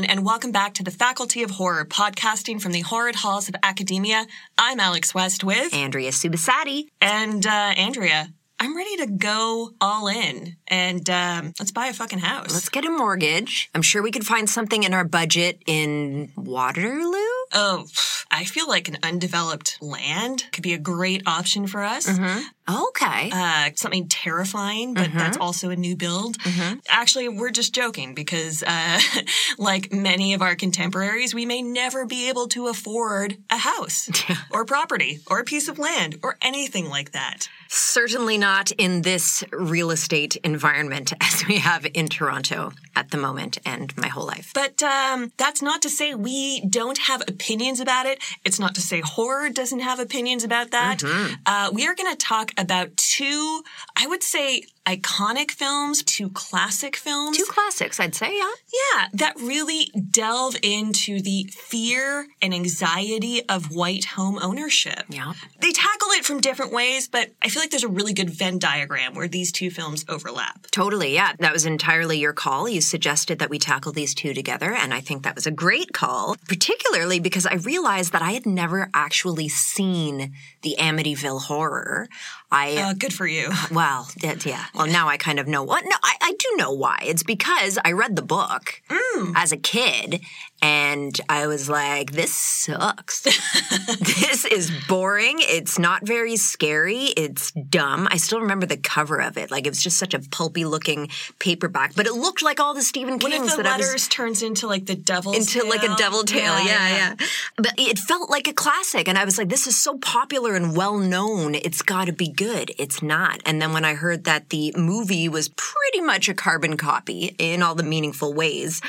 everyone, and welcome back to the Faculty of Horror, podcasting from the horrid halls of academia. I'm Alex West with Andrea Subissati. and uh, Andrea. I'm ready to go all in and um, let's buy a fucking house. Let's get a mortgage. I'm sure we could find something in our budget in Waterloo. Oh, I feel like an undeveloped land could be a great option for us. Okay. Uh, something terrifying, but that's also a new build. Actually, we're just joking because, uh, like many of our contemporaries, we may never be able to afford a house or property or a piece of land or anything like that. Certainly not in this real estate environment as we have in Toronto at the moment and my whole life. But um, that's not to say we don't have opinions about it. It's not to say horror doesn't have opinions about that. Uh, we are going to talk about two, I would say, iconic films, to classic films. Two classics, I'd say, yeah. Yeah, that really delve into the fear and anxiety of white home ownership. Yeah. They tackle it from different ways, but I feel like there's a really good Venn diagram where these two films overlap. Totally, yeah. That was entirely your call. You suggested that we tackle these two together, and I think that was a great call, particularly because I realized that I had never actually seen the Amityville horror. I Uh, good for you. Well, yeah. Well, now I kind of know what. No, I, I do know why. It's because I read the book as a kid and I was like, this sucks. this is boring. It's not very scary. It's dumb. I still remember the cover of it. Like, it was just such a pulpy looking paperback, but it looked like all the Stephen One Kings of the that I was letters turns into like the devil's into like a devil tail. Yeah, yeah, But it felt like a classic. And I was like, this is so popular and well known. It's got to be good. It's not. And then when I heard that the movie was pretty much a carbon copy in all the meaningful ways,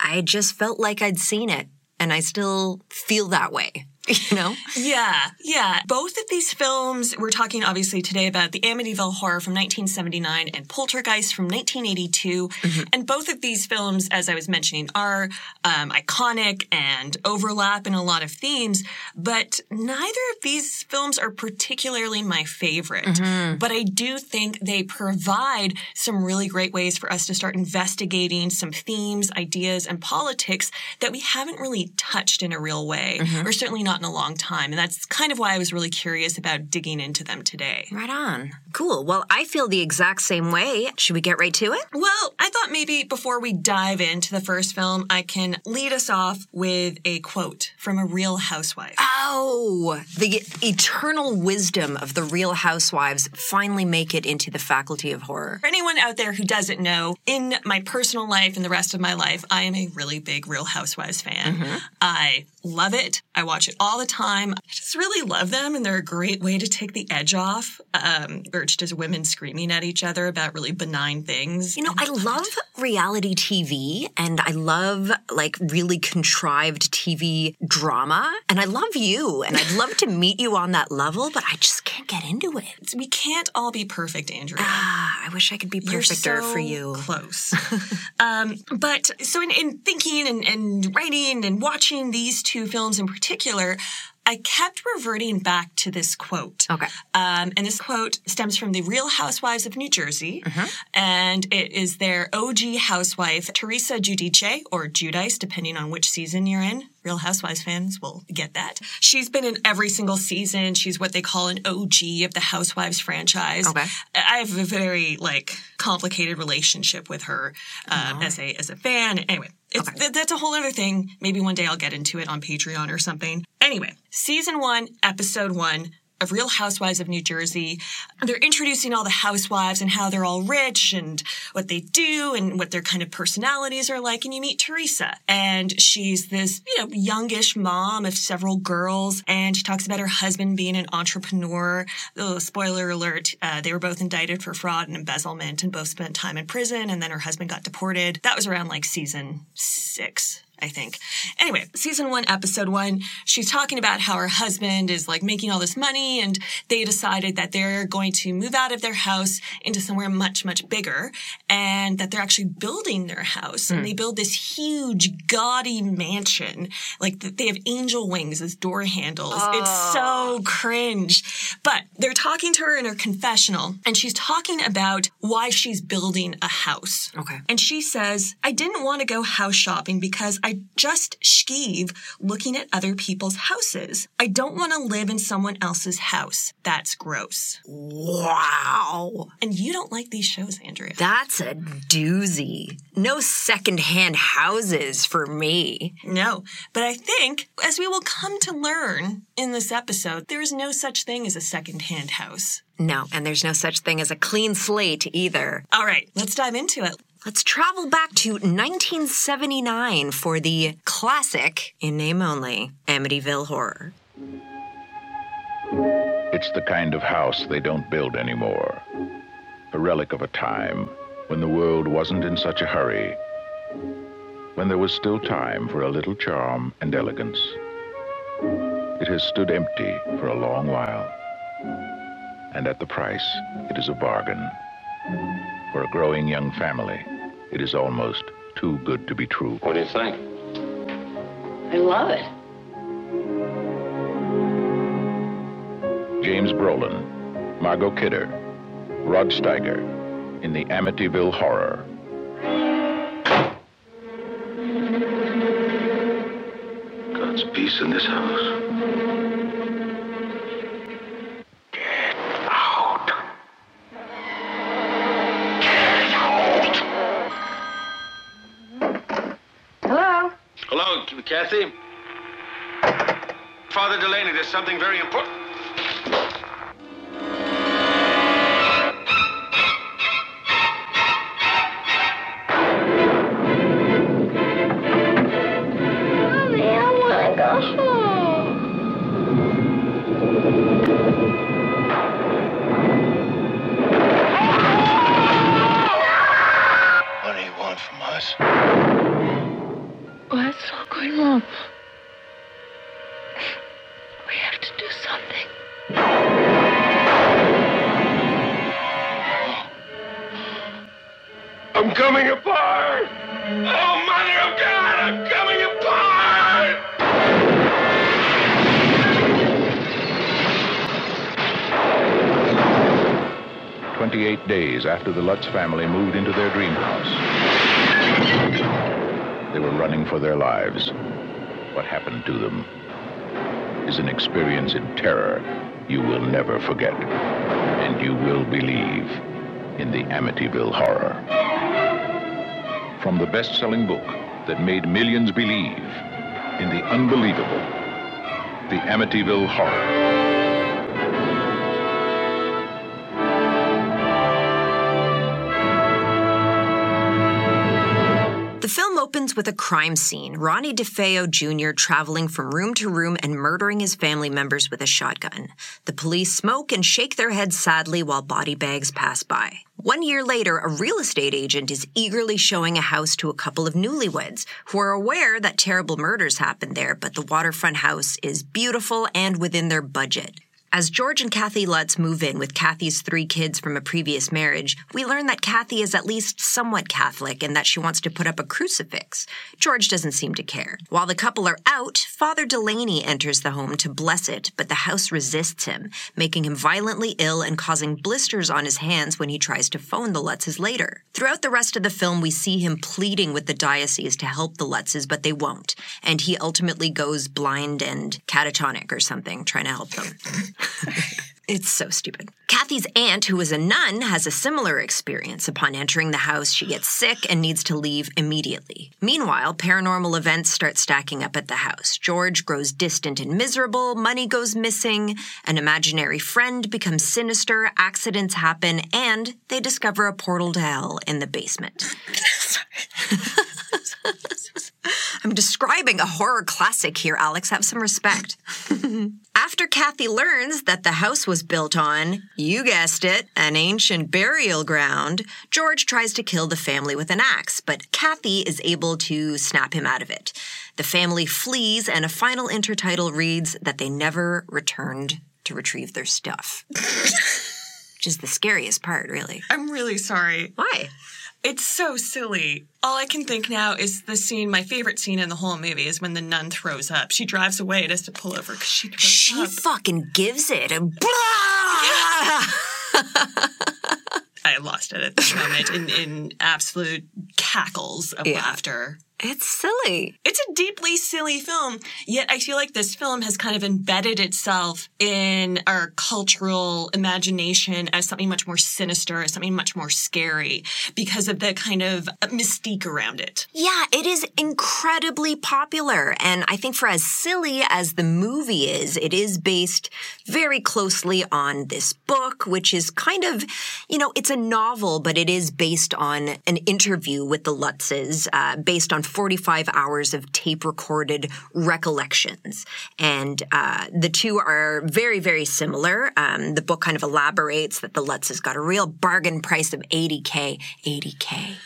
I just felt like I'd seen it. And I still feel that way, you know? Yeah, yeah. Both of these films, we're talking obviously today about the Amityville Horror from 1979 and Poltergeist from 1982. Mm-hmm. And both of these films, as I was mentioning, are um, iconic and overlap in a lot of themes, but neither of these films are particularly my favorite. Mm-hmm. But I do think they provide some really great ways for us to start investigating some themes, ideas, and politics that we haven't really touched in a real way, mm-hmm. or certainly not in a long time. And that's kind of why I was really curious about digging into them today. Right on. Cool. Well, I feel the exact same way. Should we get right to it? Well, I thought maybe before we dive into the first film, I can lead us off with a quote from a real housewife. Oh, the eternal wisdom of the real housewives finally make it into the faculty of horror. For anyone out there who doesn't know, in my personal life and the rest of my life, I am a really big Real Housewives fan. Mm-hmm. I love it. I watch it all the time. I just really love them, and they're a great way to take the edge off. Um, or just women screaming at each other about really benign things. You know, I love reality TV and I love like really contrived TV drama. And I love you and I'd love to meet you on that level, but I just can't get into it. we can't all be perfect, Andrea. Ah, I wish I could be You're perfecter so for you. Close. um, but so in, in thinking and, and writing and watching these two films in particular, I kept reverting back to this quote. Okay. Um, and this quote stems from the Real Housewives of New Jersey. Mm-hmm. And it is their OG housewife, Teresa Giudice, or Judice, depending on which season you're in. Real Housewives fans will get that. She's been in every single season. She's what they call an OG of the Housewives franchise. Okay. I have a very like complicated relationship with her um, as a as a fan. Anyway, it's, th- that's a whole other thing. Maybe one day I'll get into it on Patreon or something. Anyway, season one, episode one of Real Housewives of New Jersey. They're introducing all the housewives and how they're all rich and what they do and what their kind of personalities are like. And you meet Teresa, and she's this you know youngish mom of several girls, and she talks about her husband being an entrepreneur. Oh, spoiler alert: uh, they were both indicted for fraud and embezzlement, and both spent time in prison. And then her husband got deported. That was around like season six I think. Anyway, season one, episode one, she's talking about how her husband is like making all this money and they decided that they're going to move out of their house into somewhere much, much bigger and that they're actually building their house. Mm. And they build this huge, gaudy mansion. Like they have angel wings as door handles. Oh. It's so cringe. But they're talking to her in her confessional and she's talking about why she's building a house. Okay. And she says, I didn't want to go house shopping because I just skeeve looking at other people's houses. I don't want to live in someone else's house. That's gross. Wow. And you don't like these shows, Andrea. That's a doozy. No secondhand houses for me. No, but I think, as we will come to learn in this episode, there is no such thing as a secondhand house. No, and there's no such thing as a clean slate either. All right, let's dive into it. Let's travel back to 1979 for the classic, in name only, Amityville Horror. It's the kind of house they don't build anymore. A relic of a time when the world wasn't in such a hurry, when there was still time for a little charm and elegance. It has stood empty for a long while. And at the price, it is a bargain. For a growing young family, it is almost too good to be true. What do you think? I love it. James Brolin, Margot Kidder, Rod Steiger in the Amityville Horror. God's peace in this house. Father Delaney, there's something very important. After the Lutz family moved into their dream house. They were running for their lives. What happened to them is an experience in terror you will never forget. And you will believe in the Amityville Horror. From the best-selling book that made millions believe in the unbelievable, the Amityville Horror. With a crime scene Ronnie DeFeo Jr. traveling from room to room and murdering his family members with a shotgun. The police smoke and shake their heads sadly while body bags pass by. One year later, a real estate agent is eagerly showing a house to a couple of newlyweds who are aware that terrible murders happened there, but the waterfront house is beautiful and within their budget. As George and Kathy Lutz move in with Kathy's three kids from a previous marriage, we learn that Kathy is at least somewhat Catholic and that she wants to put up a crucifix. George doesn't seem to care. While the couple are out, Father Delaney enters the home to bless it, but the house resists him, making him violently ill and causing blisters on his hands when he tries to phone the Lutzes later. Throughout the rest of the film, we see him pleading with the diocese to help the Lutzes, but they won't, and he ultimately goes blind and catatonic or something, trying to help them. It's so stupid. Kathy's aunt, who is a nun, has a similar experience. Upon entering the house, she gets sick and needs to leave immediately. Meanwhile, paranormal events start stacking up at the house. George grows distant and miserable, money goes missing, an imaginary friend becomes sinister, accidents happen, and they discover a portal to hell in the basement. I'm describing a horror classic here, Alex. Have some respect. After Kathy learns that the house was built on, you guessed it, an ancient burial ground, George tries to kill the family with an axe, but Kathy is able to snap him out of it. The family flees, and a final intertitle reads that they never returned to retrieve their stuff. Which is the scariest part, really. I'm really sorry. Why? It's so silly. All I can think now is the scene, my favorite scene in the whole movie is when the nun throws up. She drives away and has to pull over because she throws She up. fucking gives it a I lost it at this moment in, in absolute cackles of Yeah. laughter. It's silly. It's a deeply silly film, yet I feel like this film has kind of embedded itself in our cultural imagination as something much more sinister, as something much more scary because of the kind of mystique around it. Yeah, it is incredibly popular. And I think for as silly as the movie is, it is based very closely on this book, which is kind of, you know, it's a novel, but it is based on an interview with the Lutzes, uh, based on 45 hours of tape recorded recollections. And uh, the two are very, very similar. Um, the book kind of elaborates that the Lutzes got a real bargain price of 80K. 80K.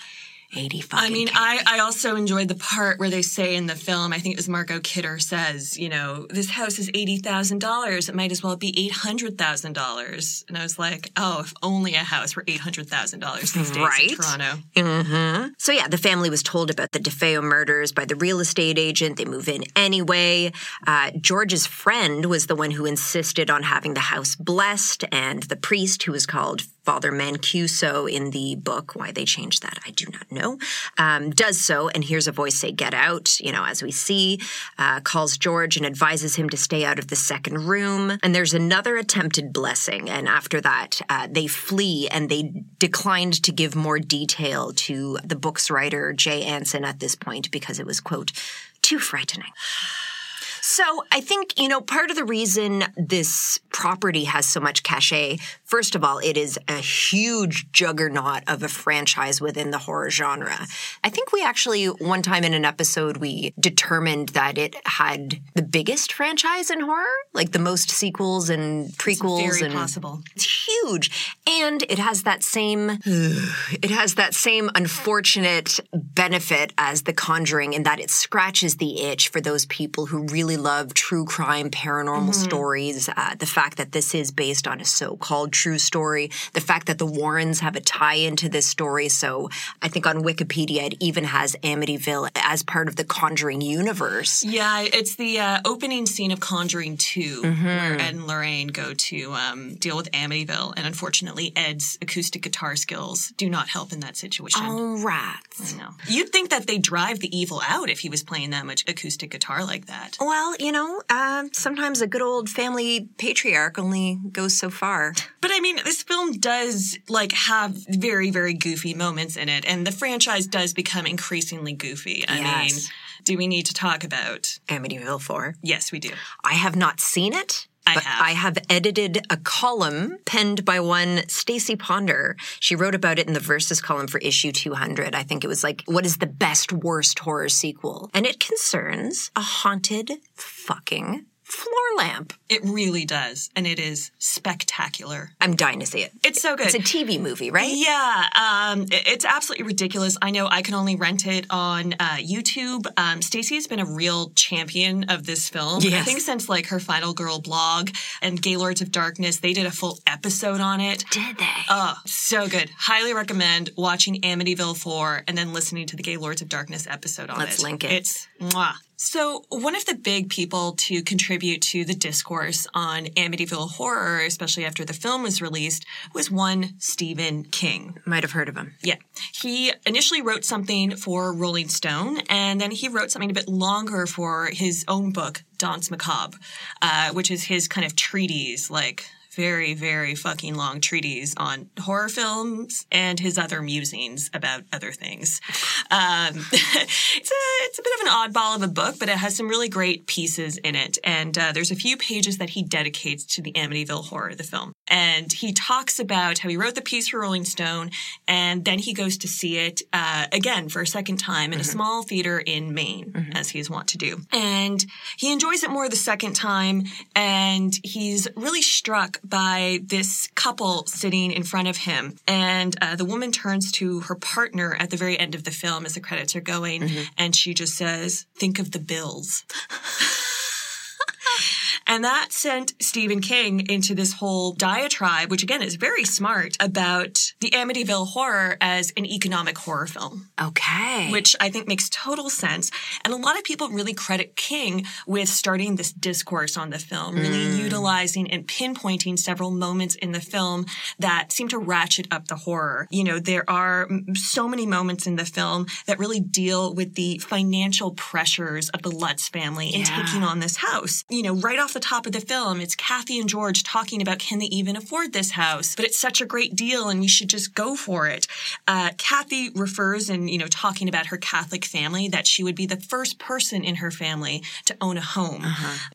85. I mean, I, I also enjoyed the part where they say in the film, I think it was Margot Kidder says, you know, this house is $80,000. It might as well be $800,000. And I was like, oh, if only a house were $800,000 these days Right. in Toronto. So yeah, the family was told about the DeFeo murders by the real estate agent. They move in anyway. Uh, George's friend was the one who insisted on having the house blessed, and the priest, who was called Father Mancuso in the book, why they changed that, I do not know, um, does so and hears a voice say, Get out, you know, as we see, uh, calls George and advises him to stay out of the second room. And there's another attempted blessing. And after that, uh, they flee and they declined to give more detail to the book's writer, Jay Anson, at this point because it was, quote, too frightening. So I think, you know, part of the reason this property has so much cachet, first of all, it is a huge juggernaut of a franchise within the horror genre. I think we actually, one time in an episode, we determined that it had the biggest franchise in horror, like the most sequels and prequels Very and possible. it's huge. And it has that same it has that same unfortunate benefit as The Conjuring in that it scratches the itch for those people who really love true crime, paranormal stories. Uh, the fact that this is based on a so-called true story, the fact that the Warrens have a tie into this story. So I think on Wikipedia it even has Amityville as part of the Conjuring universe. Yeah, it's the uh, opening scene of Conjuring 2 Mm-hmm. where Ed and Lorraine go to um, deal with Amityville. And unfortunately, Ed's acoustic guitar skills do not help in that situation. Oh, rats. No. You'd think that they drive the evil out if he was playing that much acoustic guitar like that. Well, you know, uh, sometimes a good old family patriarch only goes so far. But I mean, this film does like have very, very goofy moments in it, and the franchise does become increasingly goofy. I Yes. mean, do we need to talk about? Amityville 4. Yes, we do. I have not seen it. I but have. I have edited a column penned by one Stacie Ponder. She wrote about it in the Versus column for issue 200. I think it was like, what is the best worst horror sequel? And it concerns a haunted fucking floor lamp. It really does, and it is spectacular. I'm dying to see it. It's so good. It's a TV movie, right? Yeah, um, it's absolutely ridiculous. I know I can only rent it on uh, YouTube. Um, Stacie has been a real champion of this film. I think since like her Final Girl blog and Gaylords of Darkness, they did a full episode on it. Did they? Oh, so good. Highly recommend watching Amityville 4 and then listening to the Gaylords of Darkness episode on it. Let's link it. It's mwah. So, one of the big people to contribute to the discourse on Amityville horror, especially after the film was released, was one Stephen King. Might have heard of him. Yeah. He initially wrote something for Rolling Stone, and then he wrote something a bit longer for his own book, Danse Macabre, uh, which is his kind of treatise, like very, very fucking long treatise on horror films and his other musings about other things. Um, it's, a, it's a bit of an oddball of a book, but it has some really great pieces in it. And uh, there's a few pages that he dedicates to the Amityville horror, the film. And he talks about how he wrote the piece for Rolling Stone, and then he goes to see it uh, again for a second time in a small theater in Maine, as he is wont to do. And he enjoys it more the second time, and he's really struck by this couple sitting in front of him. And uh, the woman turns to her partner at the very end of the film as the credits are going, and she just says, "Think of the bills." And that sent Stephen King into this whole diatribe, which again is very smart, about the Amityville horror as an economic horror film, Okay. which I think makes total sense. And a lot of people really credit King with starting this discourse on the film, really utilizing and pinpointing several moments in the film that seem to ratchet up the horror. You know, there are mm, so many moments in the film that really deal with the financial pressures of the Lutz family in Yeah. taking on this house. You know, right off the top of the film, it's Kathy and George talking about can they even afford this house? But it's such a great deal and we should just go for it. Uh, Kathy refers and, you know, talking about her Catholic family that she would be the first person in her family to own a home.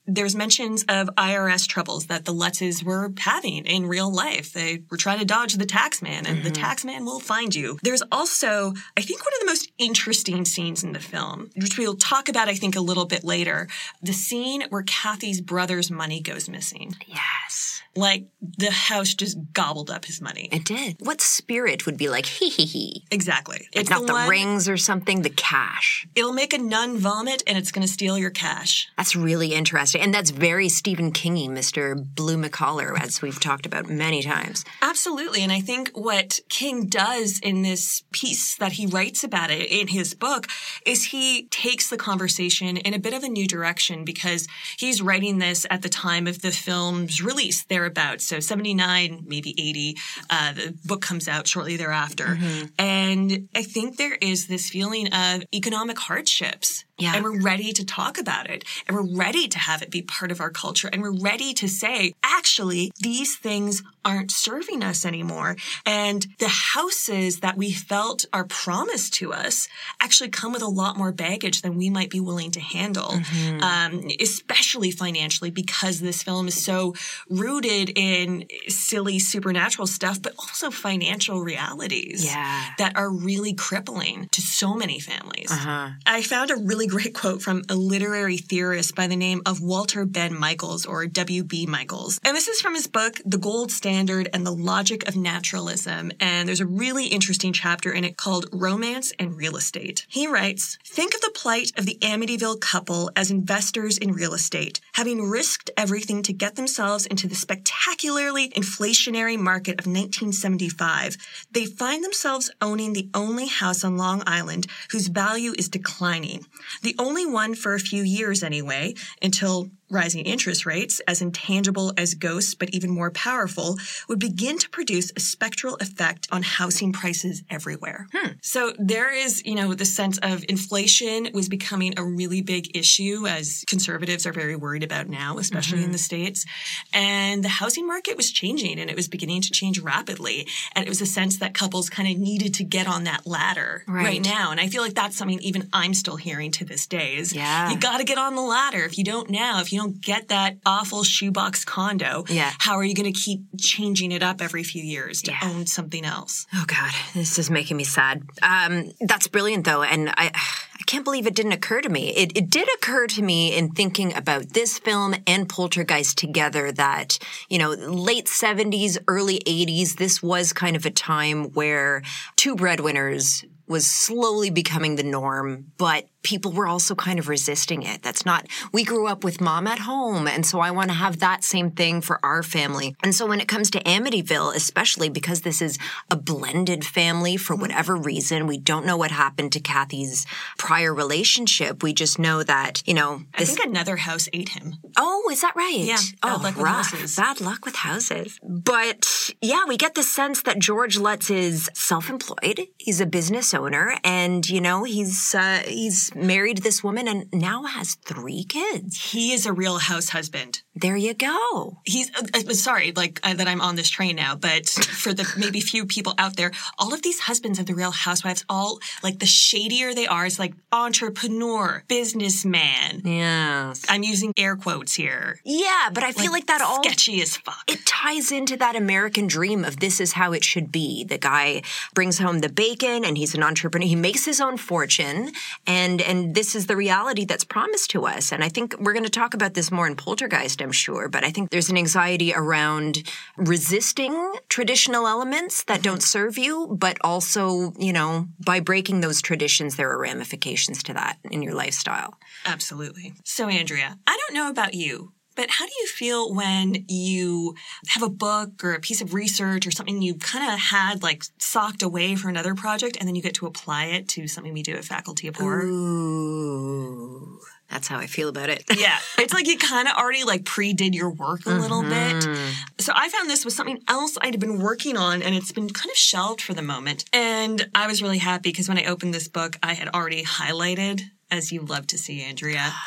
There's mentions of IRS troubles that the Lutzes were having in real life. They were trying to dodge the tax man and the tax man will find you. There's also, I think, one of the most interesting scenes in the film, which we'll talk about, I think, a little bit later. The scene where Kathy's brother's money goes missing. yes. Like the house just gobbled up his money. It did. What spirit would be like, hee hee hee? Exactly. It's not the, one- rings or something, the cash. It'll make a nun vomit and it's going to steal your cash. That's really interesting. And that's very Stephen Kingy, Mr. Blue McCollar, as we've talked about many times. Absolutely. And I think what King does in this piece that he writes about it in his book is he takes the conversation in a bit of a new direction because he's writing this at the time of the film's release, thereabouts. So 79, maybe 80. Uh, the book comes out shortly thereafter. And I think there is this feeling of economic hardships. Yeah. And we're ready to talk about it. And we're ready to have it be part of our culture. And we're ready to say, actually, these things aren't serving us anymore. And the houses that we felt are promised to us actually come with a lot more baggage than we might be willing to handle, um, especially financially, because this film is so rooted in silly supernatural stuff, but also financial realities Yeah. that are really crippling to so many families. I found a really great quote from a literary theorist by the name of Walter Benn Michaels or W.B. Michaels. And this is from his book, The Gold Standard and the Logic of Naturalism. And there's a really interesting chapter in it called Romance and Real Estate. He writes, Think of the plight of the Amityville couple as investors in real estate, having risked everything to get themselves into the spectacularly inflationary market of 1975. They find themselves owning the only house on Long Island whose value is declining. The only one for a few years anyway, until rising interest rates, as intangible as ghosts but even more powerful, would begin to produce a spectral effect on housing prices everywhere. Hmm. So there is, you know, the sense of inflation was becoming a really big issue as conservatives are very worried about now, especially in mm-hmm. the States. And the housing market was changing and it was beginning to change rapidly. And it was a sense that couples kind of needed to get on that ladder right, Right. now. And I feel like that's something even I'm still hearing to this day is Yeah. you got to get on the ladder. If you don't now, if you don't get that awful shoebox condo, Yeah. how are you going to keep changing it up every few years to Yeah. own something else? Oh God, this is making me sad. Um, that's brilliant though, and I, I can't believe it didn't occur to me. It, it did occur to me in thinking about this film and Poltergeist together that you know, late seventies, early eighties. This was kind of a time where two breadwinners was slowly becoming the norm, but people were also kind of resisting it. That's not, we grew up with mom at home. And so I want to have that same thing for our family. And so when it comes to Amityville, especially because this is a blended family for mm-hmm. whatever reason, we don't know what happened to Kathy's prior relationship. We just know that, you know, I this. think another house ate him. Oh, is that right? Yeah, bad Oh, luck with rough. houses. Bad luck with houses. But yeah, we get the sense that George Lutz is self-employed. He's a business owner, and you know he's uh, he's married this woman and now has three kids. He is a real house husband. There you go. He's uh, uh, sorry, like uh, that I'm on this train now, but for the maybe few people out there, all of these husbands of the Real Housewives, all like the shadier they are, it's like entrepreneur, businessman. Yes. I'm using air quotes here. Yeah, but I feel like, that all sketchy as fuck. it ties into that American dream of this is how it should be. The guy brings home the bacon and he's an entrepreneur. He makes his own fortune and and this is the reality that's promised to us. And I think we're going to talk about this more in Poltergeist, I'm sure, but I think there's an anxiety around resisting traditional elements that don't serve you, but also, you know, by breaking those traditions there are ramifications to that in your lifestyle. Absolutely. So, Andrea, I don't know about you, but how do you feel when you have a book or a piece of research or something you kind of had like socked away for another project and then you get to apply it to something we do at Faculty of Horror? Ooh. That's how I feel about it. Yeah, it's like you kind of already like pre-did your work a little bit. Mm-hmm. So I found this was something else I'd been working on and it's been kind of shelved for the moment. And I was really happy because when I opened this book, I had already highlighted, as you love to see, Andrea.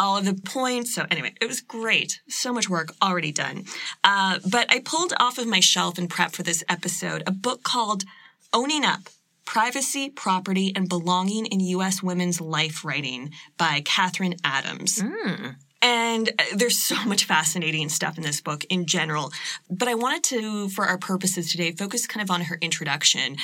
All of the points. So, anyway, it was great. So much work already done. Uh, but I pulled off of my shelf in prep for this episode a book called Owning Up Privacy, Property, and Belonging in U.S. Women's Life Writing by Katherine Adams. And uh, there's so much fascinating stuff in this book in general. But I wanted to, for our purposes today, focus kind of on her introduction,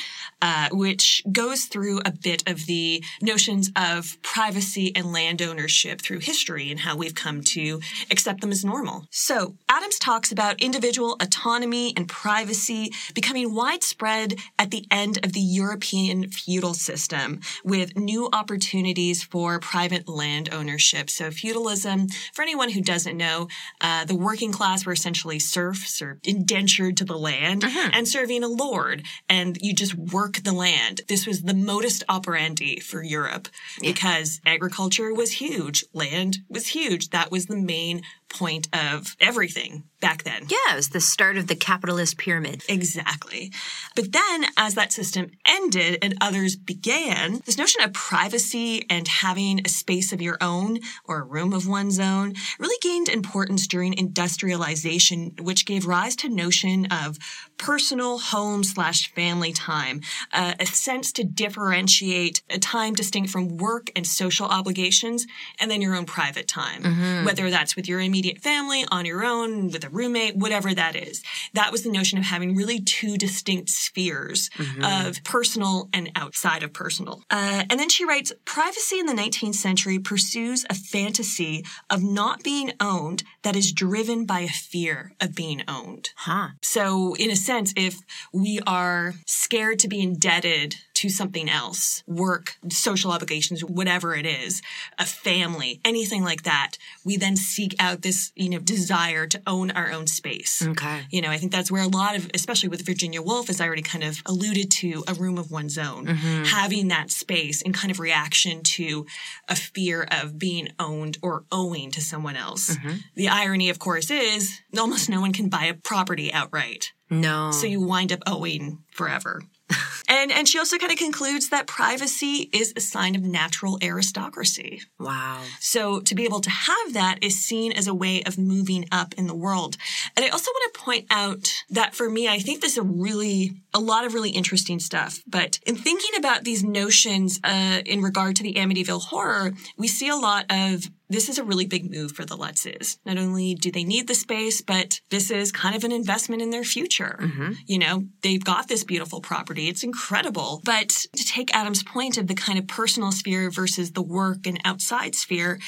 uh, which goes through a bit of the notions of privacy and land ownership through history and how we've come to accept them as normal. So Adams talks about individual autonomy and privacy becoming widespread at the end of the European feudal system with new opportunities for private land ownership. So feudalism, for anyone who doesn't know, uh, the working class were essentially serfs or indentured to the land and serving a lord, and you just work the land. This was the modus operandi for Europe because agriculture was huge, land was huge. That was the main point of everything back then. Yeah, it was the start of the capitalist pyramid. Exactly. But then, as that system ended and others began, this notion of privacy and having a space of your own or a room of one's own really gained importance during industrialization, which gave rise to notion of personal home slash family time, uh, a sense to differentiate a time distinct from work and social obligations, and then your own private time, whether that's with your immediate family, on your own, with a roommate, whatever that is. That was the notion of having really two distinct spheres of personal and outside of personal. Uh, and then she writes, privacy in the 19th century pursues a fantasy of not being owned that is driven by a fear of being owned. Huh. So, in a sense, if we are scared to be indebted to something else, work, social obligations, whatever it is, a family, anything like that, we then seek out this, you know, desire to own our own space. Okay. You know, I think that's where a lot of, especially with Virginia Woolf, as I already kind of alluded to, a room of one's own, mm-hmm. having that space in kind of reaction to a fear of being owned or owing to someone else. Mm-hmm. The irony, of course, is almost no one can buy a property outright. No. So you wind up owing forever. and and she also kind of concludes that privacy is a sign of natural aristocracy. wow. So to be able to have that is seen as a way of moving up in the world. And I also want to point out that for me, I think this is a really, a lot of really interesting stuff. But in thinking about these notions uh, in regard to the Amityville horror, we see a lot of this is a really big move for the Lutzes. Not only do they need the space, but this is kind of an investment in their future. Mm-hmm. You know, they've got this beautiful property. It's incredible. But to take Adam's point of the kind of personal sphere versus the work and outside sphere,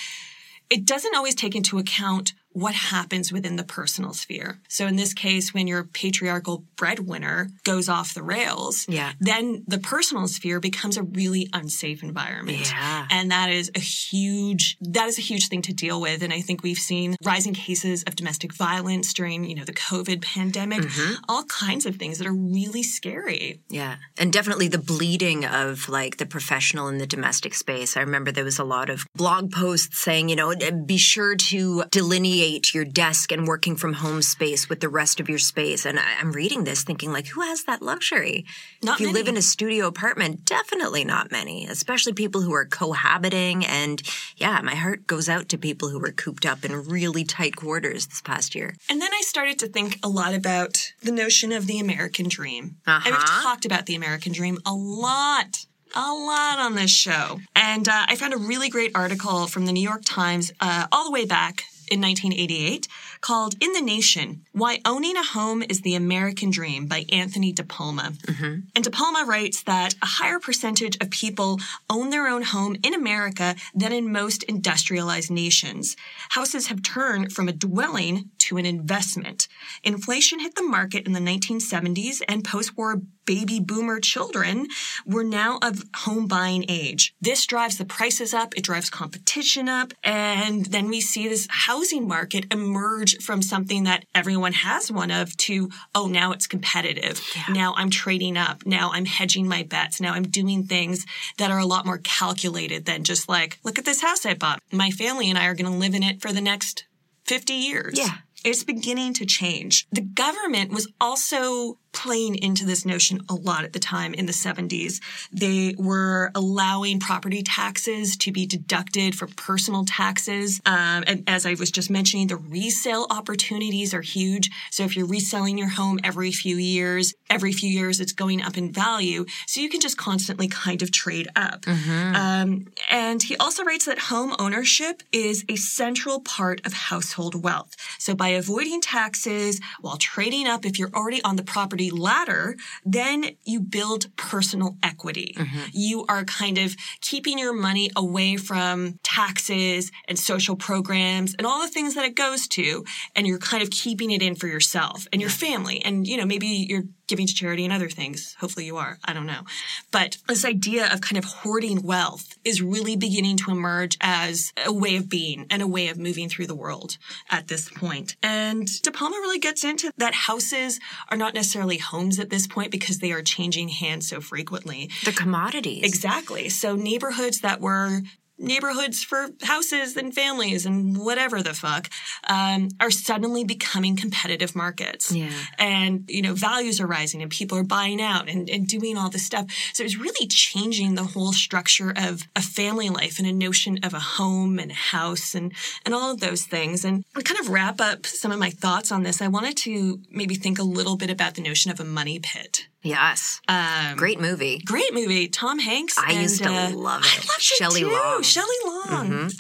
it doesn't always take into account what happens within the personal sphere. So in this case, when your patriarchal breadwinner goes off the rails, Yeah. then the personal sphere becomes a really unsafe environment. Yeah. And that is a huge that is a huge thing to deal with. And I think we've seen rising cases of domestic violence during, you know, the COVID pandemic, mm-hmm. all kinds of things that are really scary. Yeah. And definitely the bleeding of like the professional and the domestic space. I remember there was a lot of blog posts saying, you know, be sure to delineate delineate your desk and working from home space with the rest of your space. And I, I'm reading this thinking, like, who has that luxury? Not if you live in a studio apartment, definitely not many, especially people who are cohabiting. And yeah, my heart goes out to people who were cooped up in really tight quarters this past year. And then I started to think a lot about the notion of the American dream. And we've Uh-huh. talked about the American dream a lot. A lot on this show. And uh, I found a really great article from the New York Times uh, all the way back in 1988 called In the Nation Why Owning a Home is the American Dream by Anthony DePalma. Mm-hmm. And DePalma writes that a higher percentage of people own their own home in America than in most industrialized nations. Houses have turned from a dwelling to an investment. Inflation hit the market in the 1970s, and post war baby boomer children were now of home buying age. This drives the prices up, it drives competition up, and then we see this housing market emerge from something that everyone has one of to, oh, now it's competitive. Now I'm trading up. Now I'm hedging my bets. Now I'm doing things that are a lot more calculated than just like, look at this house I bought. My family and I are going to live in it for the next 50 years. Yeah. It's beginning to change. The government was also playing into this notion a lot at the time in the 70s. They were allowing property taxes to be deducted from personal taxes. Um, and as I was just mentioning, the resale opportunities are huge. So if you're reselling your home every few years, every few years it's going up in value. So you can just constantly kind of trade up. Um, and he also writes that home ownership is a central part of household wealth. So by avoiding taxes while trading up, if you're already on the property ladder, then you build personal equity. Mm-hmm. You are kind of keeping your money away from taxes and social programs and all the things that it goes to. And you're kind of keeping it in for yourself and your family. And, you know, maybe you're giving to charity and other things. Hopefully you are. I don't know. But this idea of kind of hoarding wealth is really beginning to emerge as a way of being and a way of moving through the world at this point. And De Palma really gets into that houses are not necessarily homes at this point because they are changing hands so frequently. The commodities. Exactly. So neighborhoods that were neighborhoods for houses and families and whatever the fuck um, are suddenly becoming competitive markets. Yeah. And, you know, values are rising and people are buying out and, and doing all this stuff. So it's really changing the whole structure of a family life and a notion of a home and a house and, and all of those things. And to kind of wrap up some of my thoughts on this, I wanted to maybe think a little bit about the notion of a money pit. Yes. Um, Great movie. Great movie. Tom Hanks. I and, used to uh, love I it. loved Shelley it too. Long. Mm-hmm. Shelley Long.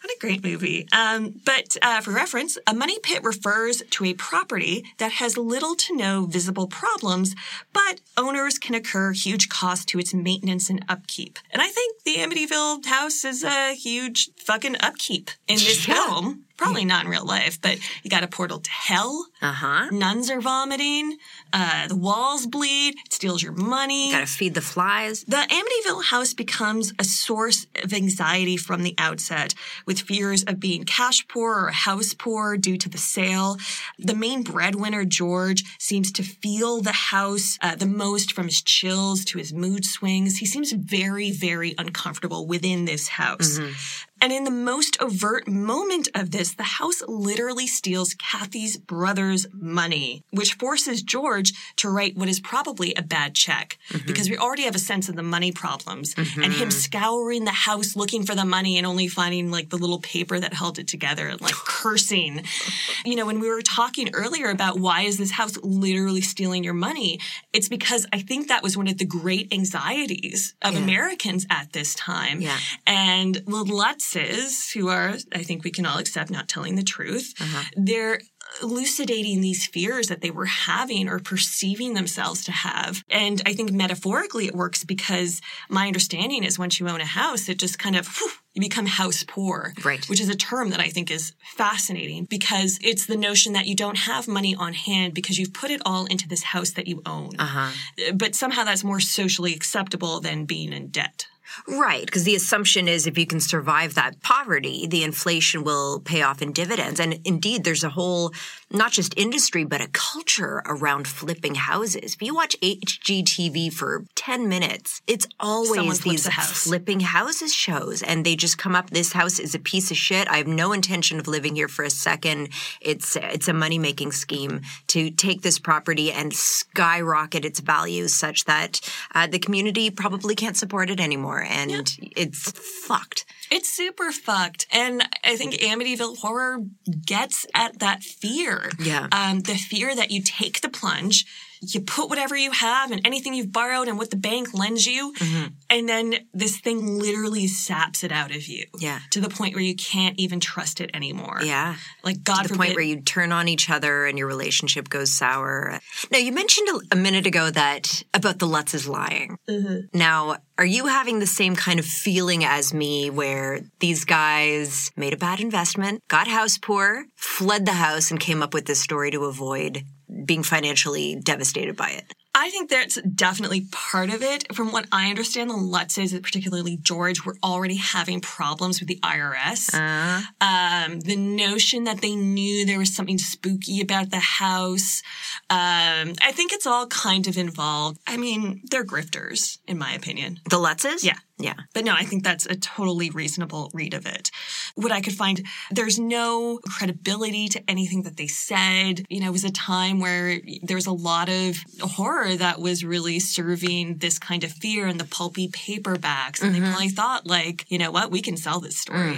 What a great movie. Um, but uh, for reference, a money pit refers to a property that has little to no visible problems, but owners can incur huge costs to its maintenance and upkeep. And I think the Amityville house is a huge fucking upkeep in this Yeah. film. Probably not in real life, but you got a portal to hell. Uh huh. Nuns are vomiting. Uh, the walls bleed. It steals your money. Gotta feed the flies. The Amityville house becomes a source of anxiety from the outset, with fears of being cash poor or house poor due to the sale. The main breadwinner, George, seems to feel the house uh, the most from his chills to his mood swings. He seems very, very uncomfortable within this house. And in the most overt moment of this, the house literally steals Kathy's brother's money, which forces George to write what is probably a bad check mm-hmm. because we already have a sense of the money problems and him mm-hmm. scouring the house looking for the money and only finding like the little paper that held it together and like cursing. You know, when we were talking earlier about why is this house literally stealing your money, it's because I think that was one of the great anxieties of Americans at this time. Yeah. And the Lutzes, who are, I think we can all accept, not telling the truth, they're elucidating these fears that they were having or perceiving themselves to have. And I think metaphorically it works because my understanding is once you own a house, it just kind of, whew, you become house poor. Right. Which is a term that I think is fascinating because it's the notion that you don't have money on hand because you've put it all into this house that you own. Uh-huh. But somehow that's more socially acceptable than being in debt. Right, because the assumption is if you can survive that poverty, the inflation will pay off in dividends. And indeed, there's a whole not just industry, but a culture around flipping houses. If you watch HGTV for 10 minutes, it's always these house. flipping houses shows and they just come up this house is a piece of shit. I have no intention of living here for a second. It's it's a money-making scheme to take this property and skyrocket its values such that uh, the community probably can't support it anymore and it's fucked. It's super fucked. And I think Amityville Horror gets at that fear. Yeah. Um, the fear that you take the plunge, you put whatever you have and anything you've borrowed and what the bank lends you, Mm-hmm. and then this thing literally saps it out of you. Yeah. To the point where you can't even trust it anymore. Yeah. Like God to the forbid. point where you turn on each other and your relationship goes sour. Now, you mentioned a, a minute ago that about the Lutzes lying. Now, are you having the same kind of feeling as me where these guys made a bad investment, got house poor, fled the house, and came up with this story to avoid being financially devastated by it? I think that's definitely part of it. From what I understand, the Lutzes, particularly George, were already having problems with the IRS. Um, the notion that they knew there was something spooky about the house. Um, I think it's all kind of involved. I mean, they're grifters, in my opinion. The Lutzes? Yeah. Yeah. But no, I think that's a totally reasonable read of it. What I could find, there's no credibility to anything that they said. You know, it was a time where there was a lot of horror that was really serving this kind of fear in the pulpy paperbacks. And they probably thought, like, you know what, we can sell this story.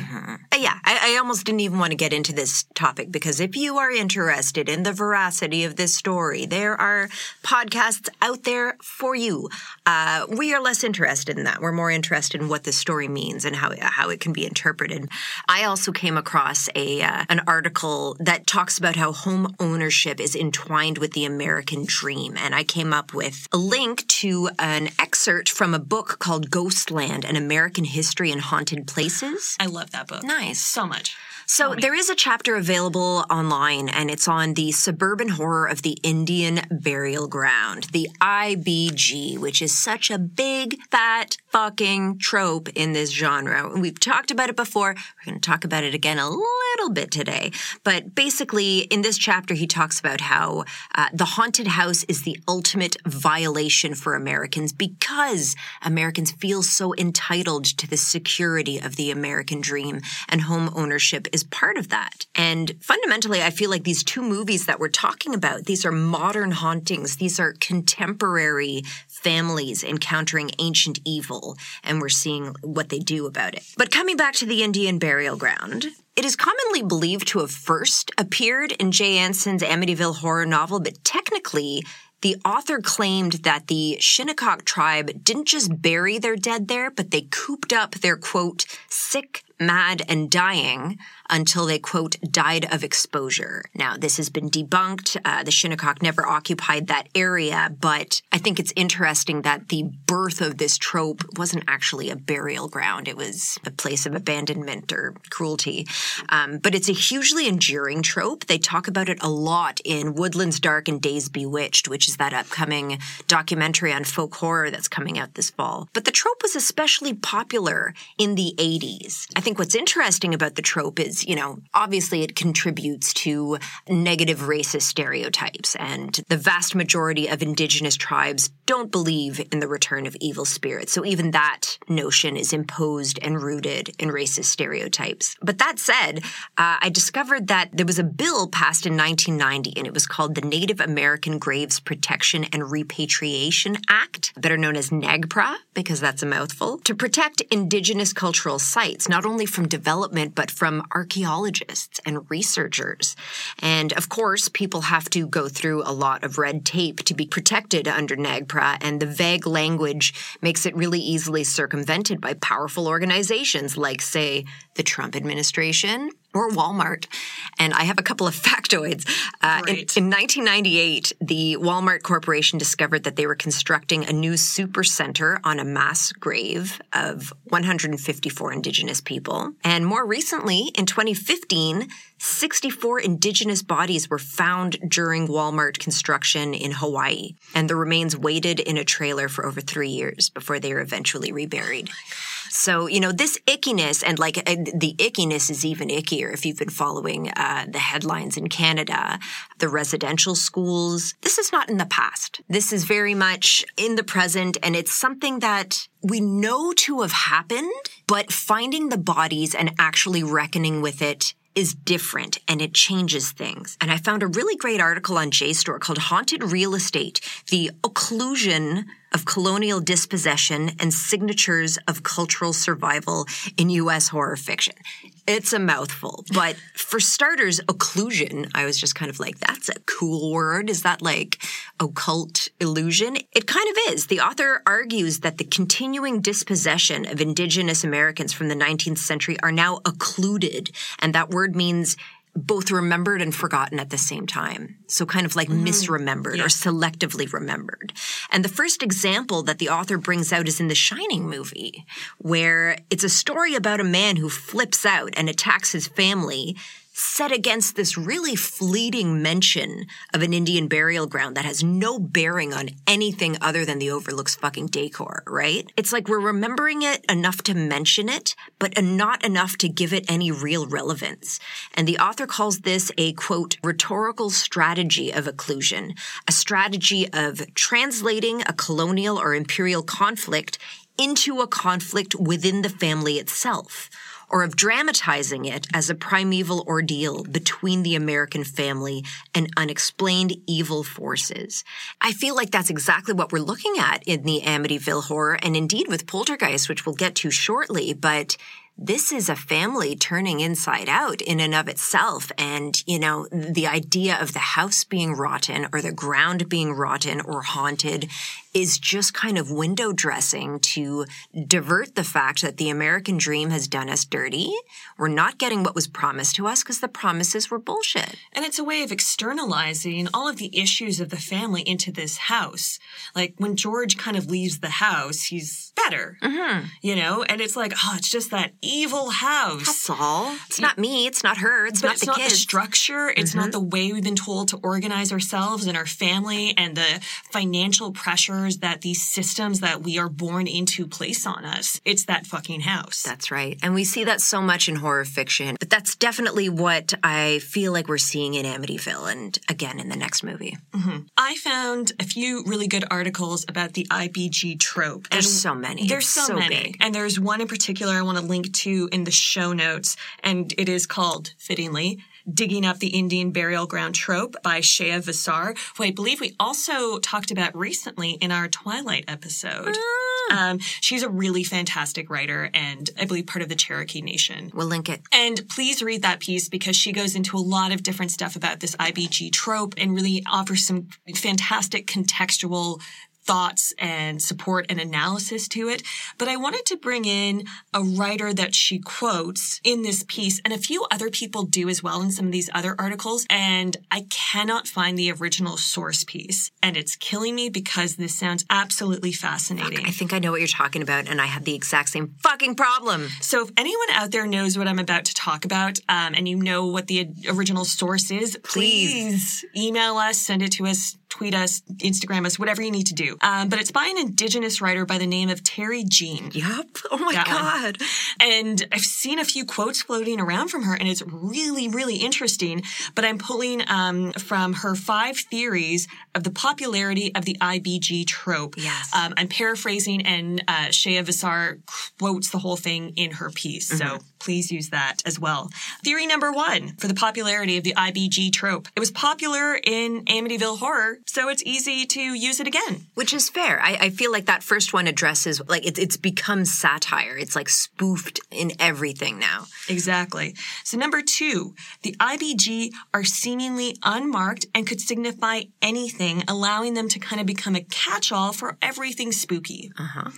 Uh, Yeah, I, I almost didn't even want to get into this topic because if you are interested in the veracity of this story, there are podcasts out there for you. Uh, we are less interested in that. We're more interested in what this story means and how how it can be interpreted. I also came across a uh, an article that talks about how home ownership is entwined with the American dream, and I came up with a link to an excerpt from a book called Ghostland: An American History in Haunted Places. I love that book. Nice. So much. So there is a chapter available online, and it's on the suburban horror of the Indian burial ground, the IBG, which is such a big, fat, fucking trope in this genre. We've talked about it before. We're going to talk about it again a little bit today. But basically, in this chapter, he talks about how uh, the haunted house is the ultimate violation for Americans because Americans feel so entitled to the security of the American dream, and home ownership is part of that. And fundamentally, I feel like these two movies that we're talking about, these are modern hauntings. These are contemporary families encountering ancient evil, and we're seeing what they do about it. But coming back to the Indian burial ground, it is commonly believed to have first appeared in Jay Anson's Amityville horror novel, but technically, the author claimed that the Shinnecock tribe didn't just bury their dead there, but they cooped up their quote, sick, mad, and dying until they quote, died of exposure. Now, this has been debunked. Uh, the Shinnecock never occupied that area, but I think it's interesting that the birth of this trope wasn't actually a burial ground. It was a place of abandonment or cruelty. Um, but it's a hugely enduring trope. They talk about it a lot in Woodlands Dark and Days Bewitched, which is that upcoming documentary on folk horror that's coming out this fall. But the trope was especially popular in the 80s. I think what's interesting about the trope is, you know, obviously it contributes to negative racist stereotypes, and the vast majority of indigenous tribes don't believe in the return of evil spirits. So even that notion is imposed and rooted in racist stereotypes. But that said, uh, I discovered that there was a bill passed in 1990, and it was called the Native American Graves Protection and Repatriation Act, better known as NAGPRA, because that's a mouthful, to protect indigenous cultural sites, not only from development, but from archaeologists and researchers. And of course, people have to go through a lot of red tape to be protected under NAGPRA, and the vague language makes it really easily circumvented by powerful organizations like, say, the Trump administration or Walmart. And I have a couple of factoids. Uh, in, in 1998, the Walmart Corporation discovered that they were constructing a new super center on a mass grave of 154 Indigenous people. And more recently, in 2015, 64 Indigenous bodies were found during Walmart construction in Hawaii. And the remains waited in a trailer for over three years before they were eventually reburied. So, you know, this ickiness and like uh, the ickiness is even ickier if you've been following uh, the headlines in Canada, the residential schools. This is not in the past. This is very much in the present and it's something that we know to have happened, but finding the bodies and actually reckoning with it is different and it changes things. And I found a really great article on JSTOR called Haunted Real Estate, the occlusion of colonial dispossession and signatures of cultural survival in U.S. horror fiction. It's a mouthful, but for starters, occlusion, I was just kind of like, that's a cool word. Is that like occult illusion? It kind of is. The author argues that the continuing dispossession of indigenous Americans from the 19th century are now occluded, and that word means both remembered and forgotten at the same time. So kind of like mm-hmm. misremembered or selectively remembered. And the first example that the author brings out is in the Shining movie, where it's a story about a man who flips out and attacks his family set against this really fleeting mention of an Indian burial ground that has no bearing on anything other than the Overlook's fucking decor, right? It's like we're remembering it enough to mention it, but not enough to give it any real relevance. And the author calls this a quote, rhetorical strategy of occlusion, a strategy of translating a colonial or imperial conflict into a conflict within the family itself or of dramatizing it as a primeval ordeal between the American family and unexplained evil forces. I feel like that's exactly what we're looking at in the Amityville horror and indeed with Poltergeist, which we'll get to shortly, but this is a family turning inside out in and of itself. And, you know, the idea of the house being rotten or the ground being rotten or haunted is just kind of window dressing to divert the fact that the American dream has done us dirty. We're not getting what was promised to us because the promises were bullshit. And it's a way of externalizing all of the issues of the family into this house. Like when George kind of leaves the house, he's better, Mm-hmm. you know? And it's like, oh, it's just that evil house. That's all. It's not me. It's not her. It's but not it's the not the kids. Mm-hmm. structure. It's not the way we've been told to organize ourselves and our family and the financial pressures that these systems that we are born into place on us. It's that fucking house. That's right. And we see that so much in horror fiction. But that's definitely what I feel like we're seeing in Amityville and again in the next movie. Mm-hmm. I found a few really good articles about the IBG trope. There's And so many. There's so, so many. big. And there's one in particular I want to link to in the show notes. And it is called, fittingly, Digging Up the Indian Burial Ground Trope by Shea Vassar, who I believe we also talked about recently in our Twilight episode. Ah. Um, she's a really fantastic writer and I believe part of the Cherokee Nation. We'll link it. And please read that piece because she goes into a lot of different stuff about this IBG trope and really offers some fantastic contextual thoughts and support and analysis to it. But I wanted to bring in a writer that she quotes in this piece and a few other people do as well in some of these other articles. And I cannot find the original source piece. And it's killing me because this sounds absolutely fascinating. I think I know what you're talking about, and I had the exact same fucking problem. So if anyone out there knows what I'm about to talk about, um, and you know what the original source is, please email us, send it to us, tweet us, Instagram us, whatever you need to do. Um, but it's by an indigenous writer by the name of Terry Jean. Yep. Oh my That one. god. And I've seen a few quotes floating around from her, and it's really, really interesting. But I'm pulling um, from her five theories of the popularity of the IBG trope. Yes. Um, I'm paraphrasing, and uh, Shea Vassar quotes the whole thing in her piece. So please use that as well. Theory number one for the popularity of the IBG trope. It was popular in Amityville Horror, so it's easy to use it again. Which is fair. I, I feel like that first one addresses like it's it's become satire. It's like spoofed in everything now. Exactly. So number two, the IBG are seemingly unmarked and could signify anything, allowing them to kind of become a catch-all for everything spooky. Uh-huh.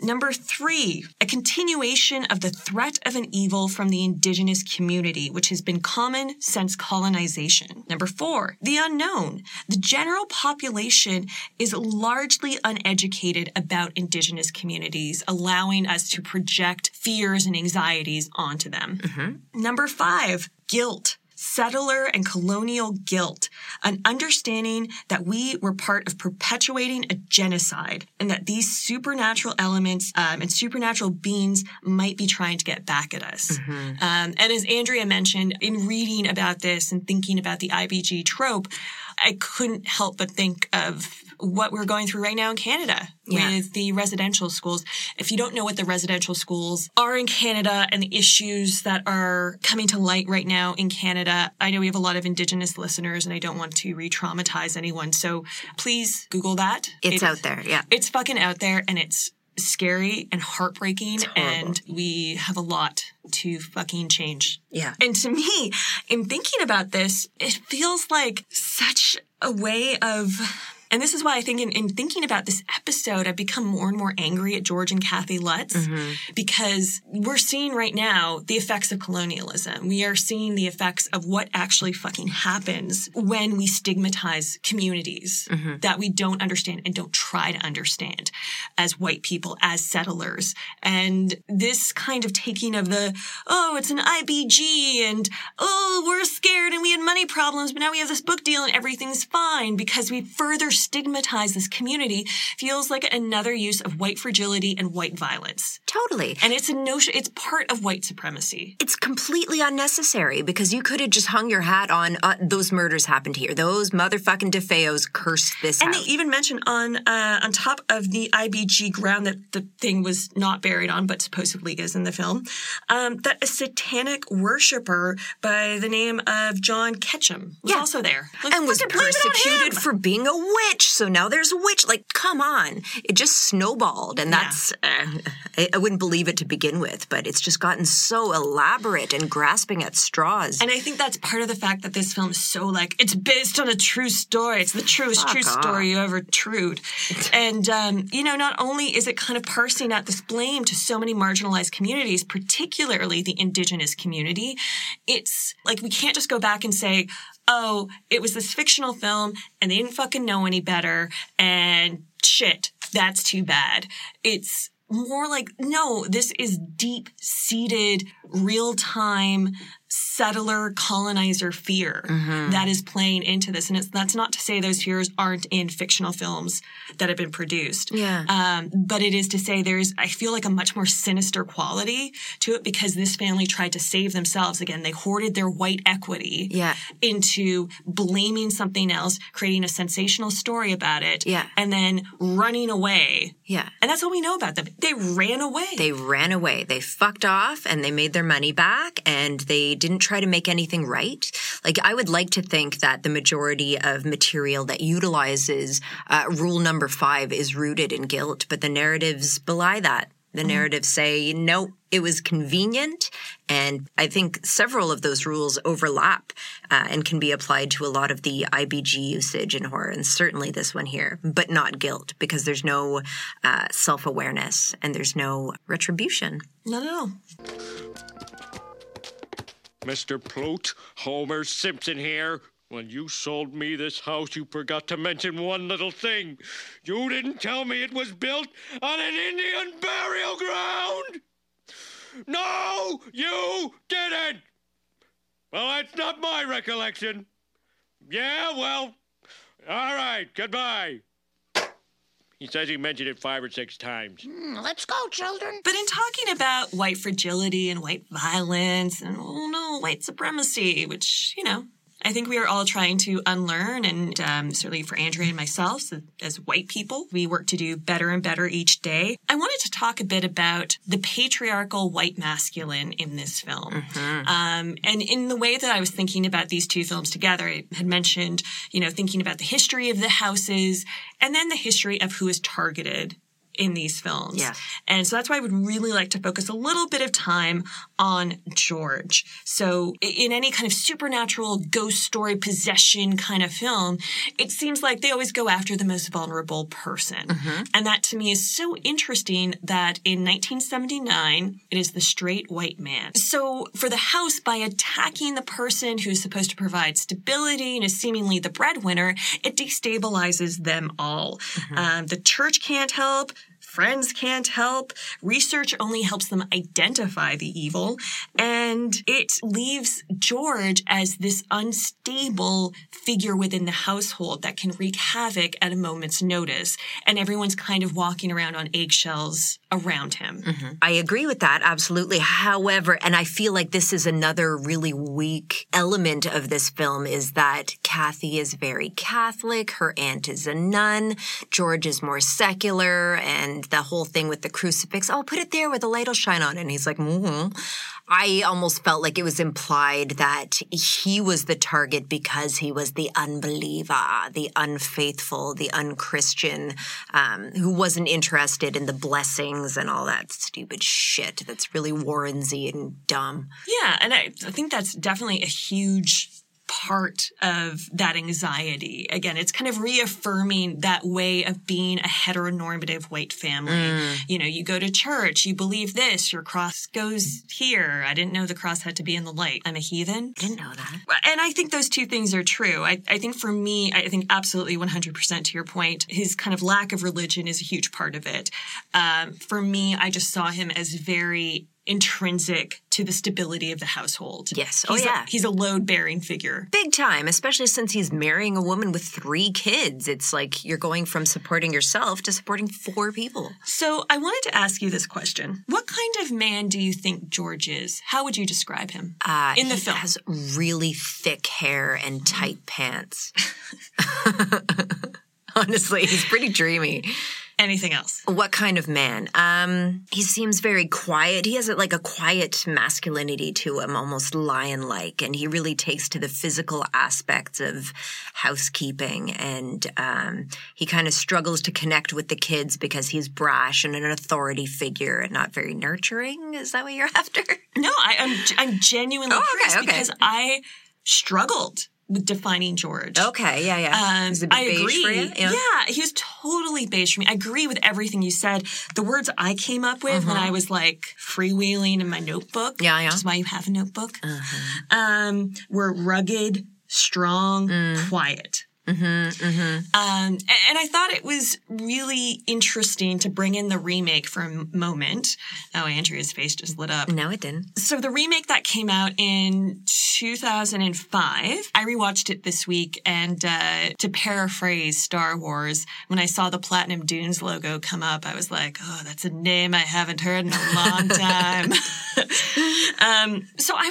Number three, a continuation of the threat of an evil from the indigenous community, which has been common since colonization. Number four, the unknown. The general population is largely uneducated about indigenous communities, allowing us to project fears and anxieties onto them. Mm-hmm. Number five, guilt. Settler and colonial guilt, an understanding that we were part of perpetuating a genocide and that these supernatural elements um, and supernatural beings might be trying to get back at us. Um, and as Andrea mentioned, in reading about this and thinking about the IBG trope, I couldn't help but think of what we're going through right now in Canada Yeah. with the residential schools. If you don't know what the residential schools are in Canada and the issues that are coming to light right now in Canada, I know we have a lot of Indigenous listeners and I don't want to re traumatize anyone. So please Google that. It's It- out there. Yeah. It's fucking out there and it's scary and heartbreaking and we have a lot to fucking change. Yeah. And to me, in thinking about this, it feels like such a way of and this is why I think in, in thinking about this episode, I've become more and more angry at George and Kathy Lutz mm-hmm. because we're seeing right now the effects of colonialism. We are seeing the effects of what actually fucking happens when we stigmatize communities mm-hmm. that we don't understand and don't try to understand as white people, as settlers. And this kind of taking of the, oh, it's an IBG and, oh, we're scared and we had money problems, but now we have this book deal and everything's fine because we further stigmatize this community feels like another use of white fragility and white violence. Totally. And it's a notion, it's part of white supremacy. it's completely unnecessary because you could have just hung your hat on uh, those murders happened here. Those motherfucking DeFeos cursed this And house. they even mention on uh, on top of the IBG ground that the thing was not buried on, but supposedly is in the film, um, that a satanic worshiper by the name of John Ketchum was Yeah. also there, Like, and was fucking blame it on persecuted for being a witch. So now there's a witch. Like, come on. It just snowballed. And that's, uh, I, I wouldn't believe it to begin with, but it's just gotten so elaborate and grasping at straws. And I think that's part of the fact that this film is so like it's based on a true story. It's the truest true off. story you ever trued. And um, you know, not only is it kind of parsing out this blame to so many marginalized communities, particularly the indigenous community, it's like we can't just go back and say, "Oh, it was this fictional film and they didn't fucking know any better." And shit, that's too bad. It's more like, no, this is deep seated, real time settler colonizer fear that is playing into this. And it's, that's not to say those fears aren't in fictional films that have been produced. Yeah. Um, but it is to say there's, I feel like a much more sinister quality to it because this family tried to save themselves. Again, they hoarded their white equity Yeah. into blaming something else, creating a sensational story about it, Yeah. and then running away. Yeah. And that's all we know about them. They ran away. They ran away. They fucked off and they made their money back and they didn't try to make anything right. Like, I would like to think that the majority of material that utilizes uh, rule number five is rooted in guilt, but the narratives belie that. The narratives say, no, it was convenient. And I think several of those rules overlap uh, and can be applied to a lot of the IBG usage in horror, and certainly this one here, but not guilt because there's no uh, self awareness and there's no retribution. no, no, no. Mr. Plute, Homer Simpson here. When you sold me this house, you forgot to mention one little thing. You didn't tell me it was built on an Indian burial ground. No, you didn't. Well, that's not my recollection. Yeah, well, all right, goodbye. He says he mentioned it five or six times. Hmm, let's go, children. But in talking about white fragility and white violence and, oh no, white supremacy, which, you know, I think we are all trying to unlearn, and um, certainly for Andrea and myself, so as white people, we work to do better and better each day. I wanted to talk a bit about the patriarchal white masculine in this film. Um, and in the way that I was thinking about these two films together, I had mentioned, you know, thinking about the history of the houses and then the history of who is targeted in these films. Yeah. And so that's why I would really like to focus a little bit of time on George. So in any kind of supernatural ghost story possession kind of film, it seems like they always go after the most vulnerable person. And that to me is so interesting that in 1979, it is the straight white man. So for the house, by attacking the person who's supposed to provide stability and is seemingly the breadwinner, it destabilizes them all. Um, the church can't help Friends can't help. Research only helps them identify the evil. And it leaves George as this unstable figure within the household that can wreak havoc at a moment's notice. And everyone's kind of walking around on eggshells around him. I agree with that, absolutely. However, and I feel like this is another really weak element of this film is that Kathy is very Catholic, her aunt is a nun, George is more secular, and the whole thing with the crucifix, oh, put it there where the light will shine on it. And he's like, mm I almost felt like it was implied that he was the target because he was the unbeliever, the unfaithful, the unchristian, um, who wasn't interested in the blessings and all that stupid shit that's really Warrensy and dumb. Yeah, and I, I think that's definitely a huge part of that anxiety. Again, it's kind of reaffirming that way of being a heteronormative white family. You know, you go to church, you believe this, your cross goes here. I didn't know the cross had to be in the light. I'm a heathen. Didn't know that. And I think those two things are true. I, I think for me, I think absolutely 100% to your point, his kind of lack of religion is a huge part of it. Um, for me, I just saw him as very intrinsic to the stability of the household. Yes. Oh, He's a- yeah. he's a load bearing figure. Big time, especially since he's marrying a woman with three kids. It's like you're going from supporting yourself to supporting four people. So I wanted to ask you this question. What kind of man do you think George is? How would you describe him Uh, in the he film? has really thick hair and tight pants. Honestly, he's pretty dreamy. Anything else? What kind of man? Um, he seems very quiet. He has a, like a quiet masculinity to him, almost lion-like, and he really takes to the physical aspects of housekeeping. And um, he kind of struggles to connect with the kids because he's brash and an authority figure and not very nurturing. Is that what you're after? No, I, I'm I'm genuinely Oh, curious okay, okay. because I struggled defining George. Okay, yeah, yeah. Um, Is a bit I agree. for you? Yeah. he was totally beige for me. I agree with everything you said. The words I came up with when I was like freewheeling in my notebook. Yeah, yeah. which is why you have a notebook, Uh-huh. um, were rugged, strong, Mm. quiet. Mm-hmm, Um, a- and I thought it was really interesting to bring in the remake for a moment. Oh, Andrea's face just lit up. No, it didn't. So the remake that came out in 2005, I rewatched it this week, and uh, to paraphrase Star Wars, when I saw the Platinum Dunes logo come up, I was like, "Oh, that's a name I haven't heard in a long time." um, so I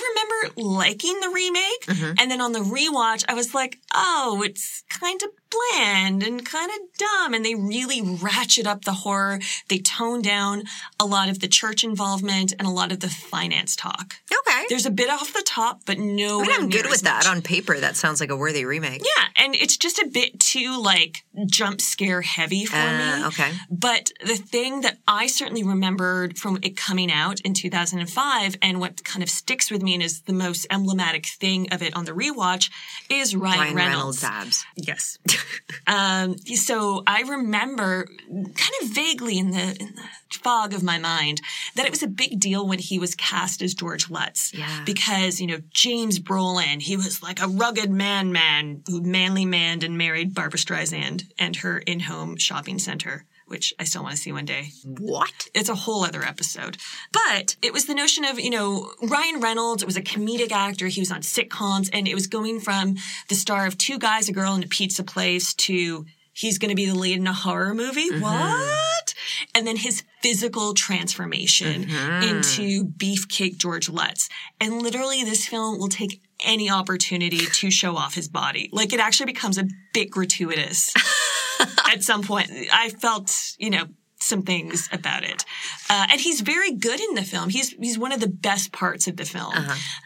remember liking the remake, and then on the rewatch, I was like, "Oh, it's kind of bland and kind of dumb," and they really ratchet up the horror. They tone down a lot of the church involvement and a lot of the finance talk. Okay. There's a bit off the top, but no. I mean, I'm good with that. On paper, that sounds like a worthy remake. Yeah, and it's just a bit too like jump scare heavy for Uh, me. okay. But the thing that I certainly remembered from it coming out in 2005 and what kind of sticks with me and is the most emblematic thing of it on the rewatch is Ryan, Ryan Reynolds. Reynolds abs. Yes. um, so I remember kind of vaguely in the, in the fog of my mind that it was a big deal when he was cast as George Lutz. Yeah. Because, you know, James Brolin, he was like a rugged man man who manly manned and married Barbra Streisand and her in-home shopping center. Which I still want to see one day What? it's a whole other episode. But it was the notion of, you know, Ryan Reynolds was a comedic actor. He was on sitcoms and it was going from the star of Two Guys, a Girl in a Pizza Place to he's going to be the lead in a horror movie. Mm-hmm. What? And then his physical transformation mm-hmm. into beefcake George Lutz. And literally this film will take any opportunity to show off his body. Like it actually becomes a bit gratuitous at some point. I felt, you know, some things about it. Uh, and he's very good in the film. He's he's one of the best parts of the film.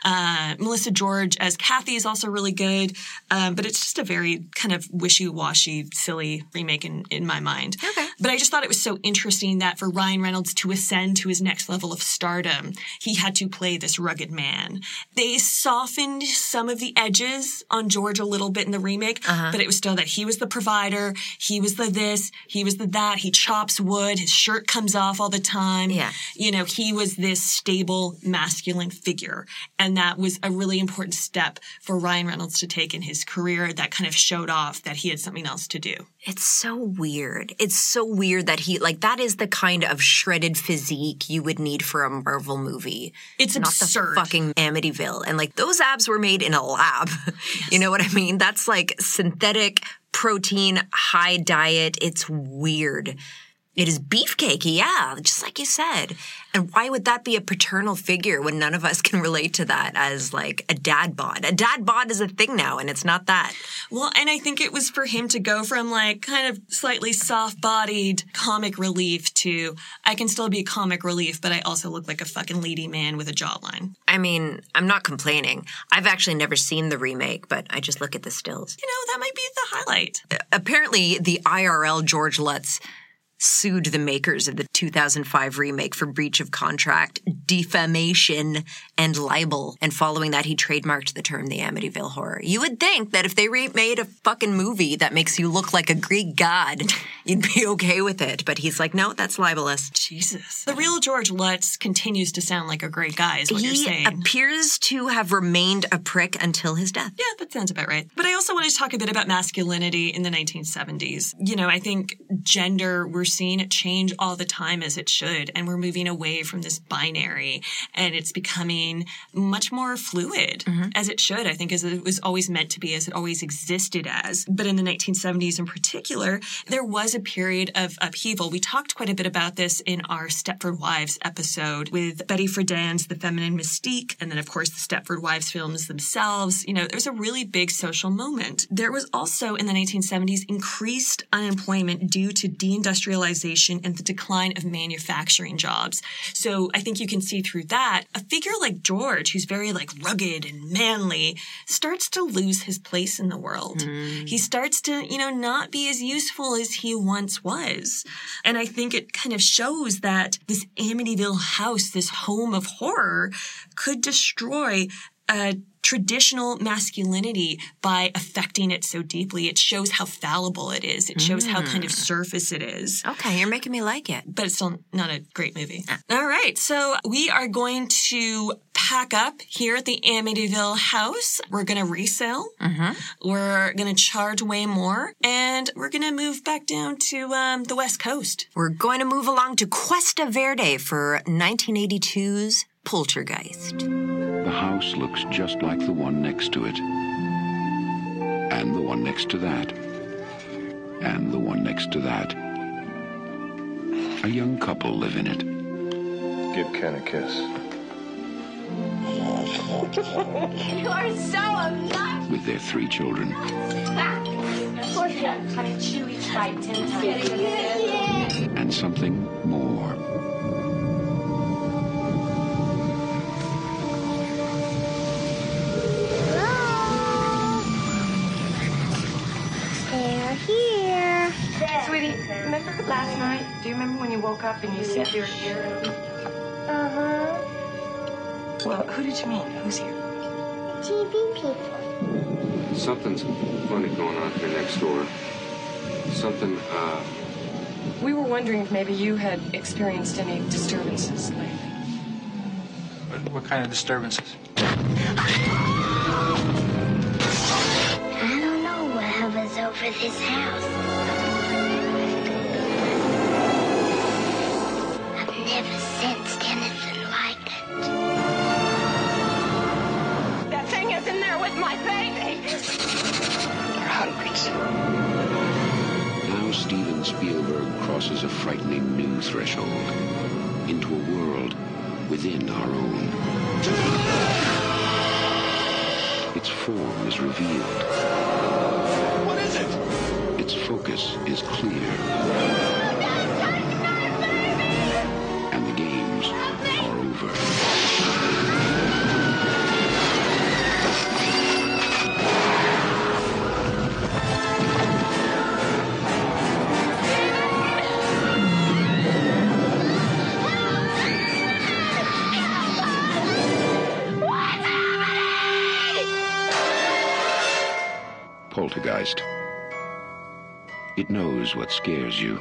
uh Melissa George as Kathy is also really good, um, but it's just a very kind of wishy-washy, silly remake in, in my mind. Okay. But I just thought it was so interesting that for Ryan Reynolds to ascend to his next level of stardom, he had to play this rugged man. They softened some of the edges on George a little bit in the remake, but it was still that he was the provider, he was the this, he was the that, he chops wood, his shirt comes off all the time. Yeah. You know, he was this stable masculine figure. And that was a really important step for Ryan Reynolds to take in his career that kind of showed off that he had something else to do. It's so weird. It's so weird that he like that is the kind of shredded physique you would need for a Marvel movie. It's not absurd. the fucking Amityville. And like those abs were made in a lab. you know what I mean? That's like synthetic protein, high diet. It's weird. It is beefcakey, yeah, just like you said. And why would that be a paternal figure when none of us can relate to that as like a dad bod? A dad bod is a thing now, and it's not that. Well, and I think it was for him to go from like kind of slightly soft bodied comic relief to I can still be comic relief, but I also look like a fucking lady man with a jawline. I mean, I'm not complaining. I've actually never seen the remake, but I just look at the stills. You know, that might be the highlight. Apparently, the IRL George Lutz sued the makers of the 2005 remake for breach of contract, defamation, and libel. And following that, he trademarked the term the Amityville Horror. You would think that if they remade a fucking movie that makes you look like a Greek god, you'd be okay with it. But he's like, no, that's libelous. Jesus. The real George Lutz continues to sound like a great guy, is what you're He saying. appears to have remained a prick until his death. Yeah, that sounds about right. But I also wanted to talk a bit about masculinity in the 1970s. You know, I think gender, we're seeing it change all the time as it should, and we're moving away from this binary, and it's becoming much more fluid mm-hmm. as it should, I think, as it was always meant to be, as it always existed as. But in the 1970s in particular, there was a period of upheaval. We talked quite a bit about this in our Stepford Wives episode with Betty Friedan's The Feminine Mystique, and then, of course, the Stepford Wives films themselves. You know, there was a really big social moment. There was also in the 1970s increased unemployment due to deindustrialization and the decline of manufacturing jobs. So I think you can see through that a figure like George, who's very like rugged and manly, starts to lose his place in the world. Mm. He starts to, you know, not be as useful as he once was. And I think it kind of shows that this Amityville house, this home of horror, could destroy a traditional masculinity by affecting it so deeply. It shows how fallible it is. It shows how kind of mm. surface it is. Okay, you're making me like it. But it's still not a great movie. Ah. All right. So we are going to pack up here at the Amityville house. We're going to resell. Mm-hmm. We're going to charge way more. And we're going to move back down to um, the West Coast. We're going to move along to Cuesta Verde for 1982's Poltergeist. The house looks just like the one next to it. And the one next to that. And the one next to that. A young couple live in it. Give Ken a kiss. You are so obnoxious. with their three children. Honey, chewy fried ten. And something more. Sweetie, remember last night? Do you remember when you woke up and you said you were here? Uh huh. Well, who did you mean? Who's here? TV people. Something's funny going on here next door. Something, uh, We were wondering if maybe you had experienced any disturbances lately. What kind of disturbances? I don't know what hovers over this house. Never sensed anything like it. That thing is in there with my baby. There are hundreds. Now Steven Spielberg crosses a frightening new threshold into a world within our own. Its form is revealed. What is it? Its focus is clear. Scares you.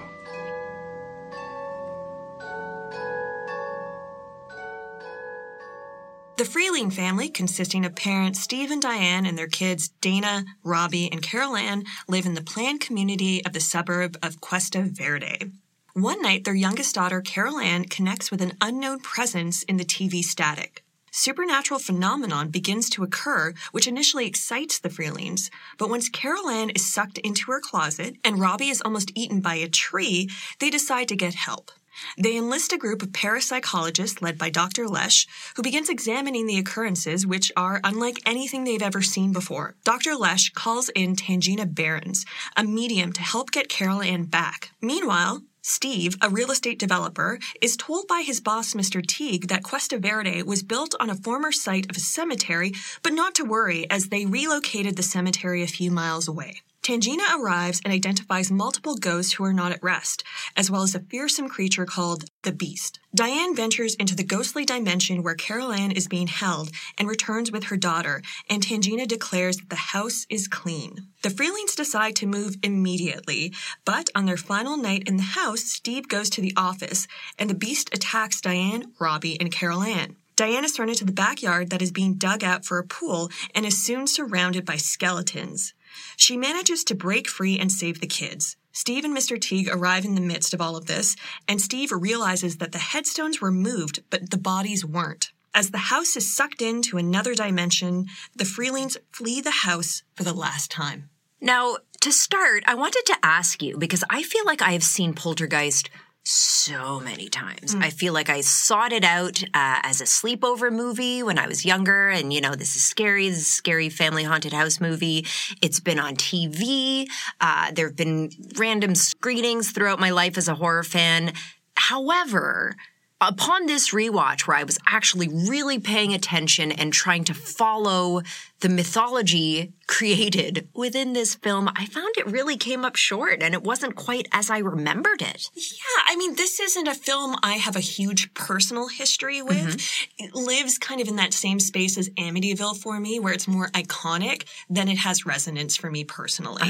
The Freeling family, consisting of parents Steve and Diane and their kids Dana, Robbie, and Carol Ann, live in the planned community of the suburb of Cuesta Verde. One night, their youngest daughter, Carol Ann, connects with an unknown presence in the TV static. Supernatural phenomenon begins to occur, which initially excites the Freelings. But once Carol Ann is sucked into her closet and Robbie is almost eaten by a tree, they decide to get help. They enlist a group of parapsychologists led by Dr. Lesh, who begins examining the occurrences, which are unlike anything they've ever seen before. Dr. Lesh calls in Tangina Barrons, a medium, to help get Carol Ann back. Meanwhile, Steve, a real estate developer, is told by his boss, Mr. Teague, that Cuesta Verde was built on a former site of a cemetery, but not to worry as they relocated the cemetery a few miles away. Tangina arrives and identifies multiple ghosts who are not at rest, as well as a fearsome creature called the Beast. Diane ventures into the ghostly dimension where Carol Ann is being held and returns with her daughter, and Tangina declares that the house is clean. The Freelings decide to move immediately, but on their final night in the house, Steve goes to the office, and the Beast attacks Diane, Robbie, and Carol Ann. Diane is thrown into the backyard that is being dug out for a pool and is soon surrounded by skeletons. She manages to break free and save the kids. Steve and Mr. Teague arrive in the midst of all of this, and Steve realizes that the headstones were moved, but the bodies weren't. As the house is sucked into another dimension, the Freelings flee the house for the last time. Now, to start, I wanted to ask you because I feel like I have seen Poltergeist so many times. I feel like I sought it out uh, as a sleepover movie when I was younger, and you know, this is scary. This is a scary family haunted house movie. It's been on TV. Uh, there have been random screenings throughout my life as a horror fan. However, upon this rewatch, where I was actually really paying attention and trying to follow the mythology created within this film, I found it really came up short and it wasn't quite as I remembered it. Yeah, I mean, this isn't a film I have a huge personal history with. It lives kind of in that same space as Amityville for me, where it's more iconic than it has resonance for me personally.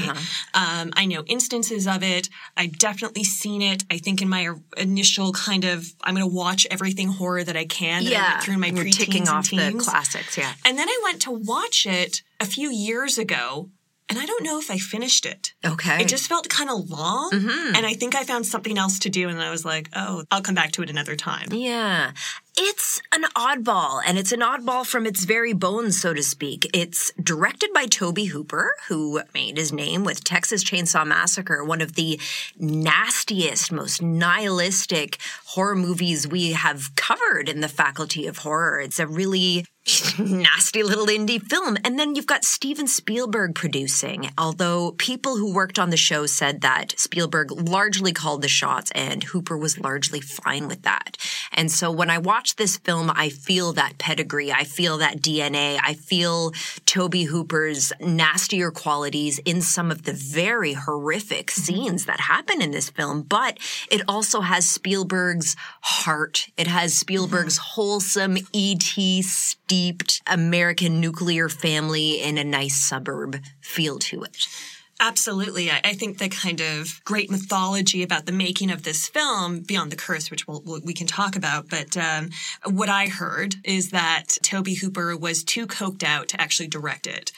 Um, I know instances of it. I've definitely seen it. I think in my initial kind of, I'm going to watch everything horror that I can that I through my preteens ticking and off the classics, yeah. And then I went to watch it a few years ago, and I don't know if I finished it. Okay. It just felt kind of long, Mhm. and I think I found something else to do, and I was like, oh, I'll come back to it another time. Yeah. It's an oddball, and it's an oddball from its very bones, so to speak. It's directed by Tobe Hooper, who made his name with Texas Chainsaw Massacre, one of the nastiest, most nihilistic horror movies we have covered in the faculty of horror. It's a really nasty little indie film. And then you've got Steven Spielberg producing, although people who worked on the show said that Spielberg largely called the shots and Hooper was largely fine with that. And so when I watch this film, I feel that pedigree. I feel that DNA. I feel Tobe Hooper's nastier qualities in some of the very horrific mm-hmm. scenes that happen in this film, but it also has Spielberg's heart. It has mm-hmm. Spielberg's wholesome E.T. steeped American nuclear family in a nice suburb feel to it. Absolutely. I, I think the kind of great mythology about the making of this film, Beyond the Curse, which we'll, we'll- we can talk about, but um, what I heard is that Tobe Hooper was too coked out to actually direct it.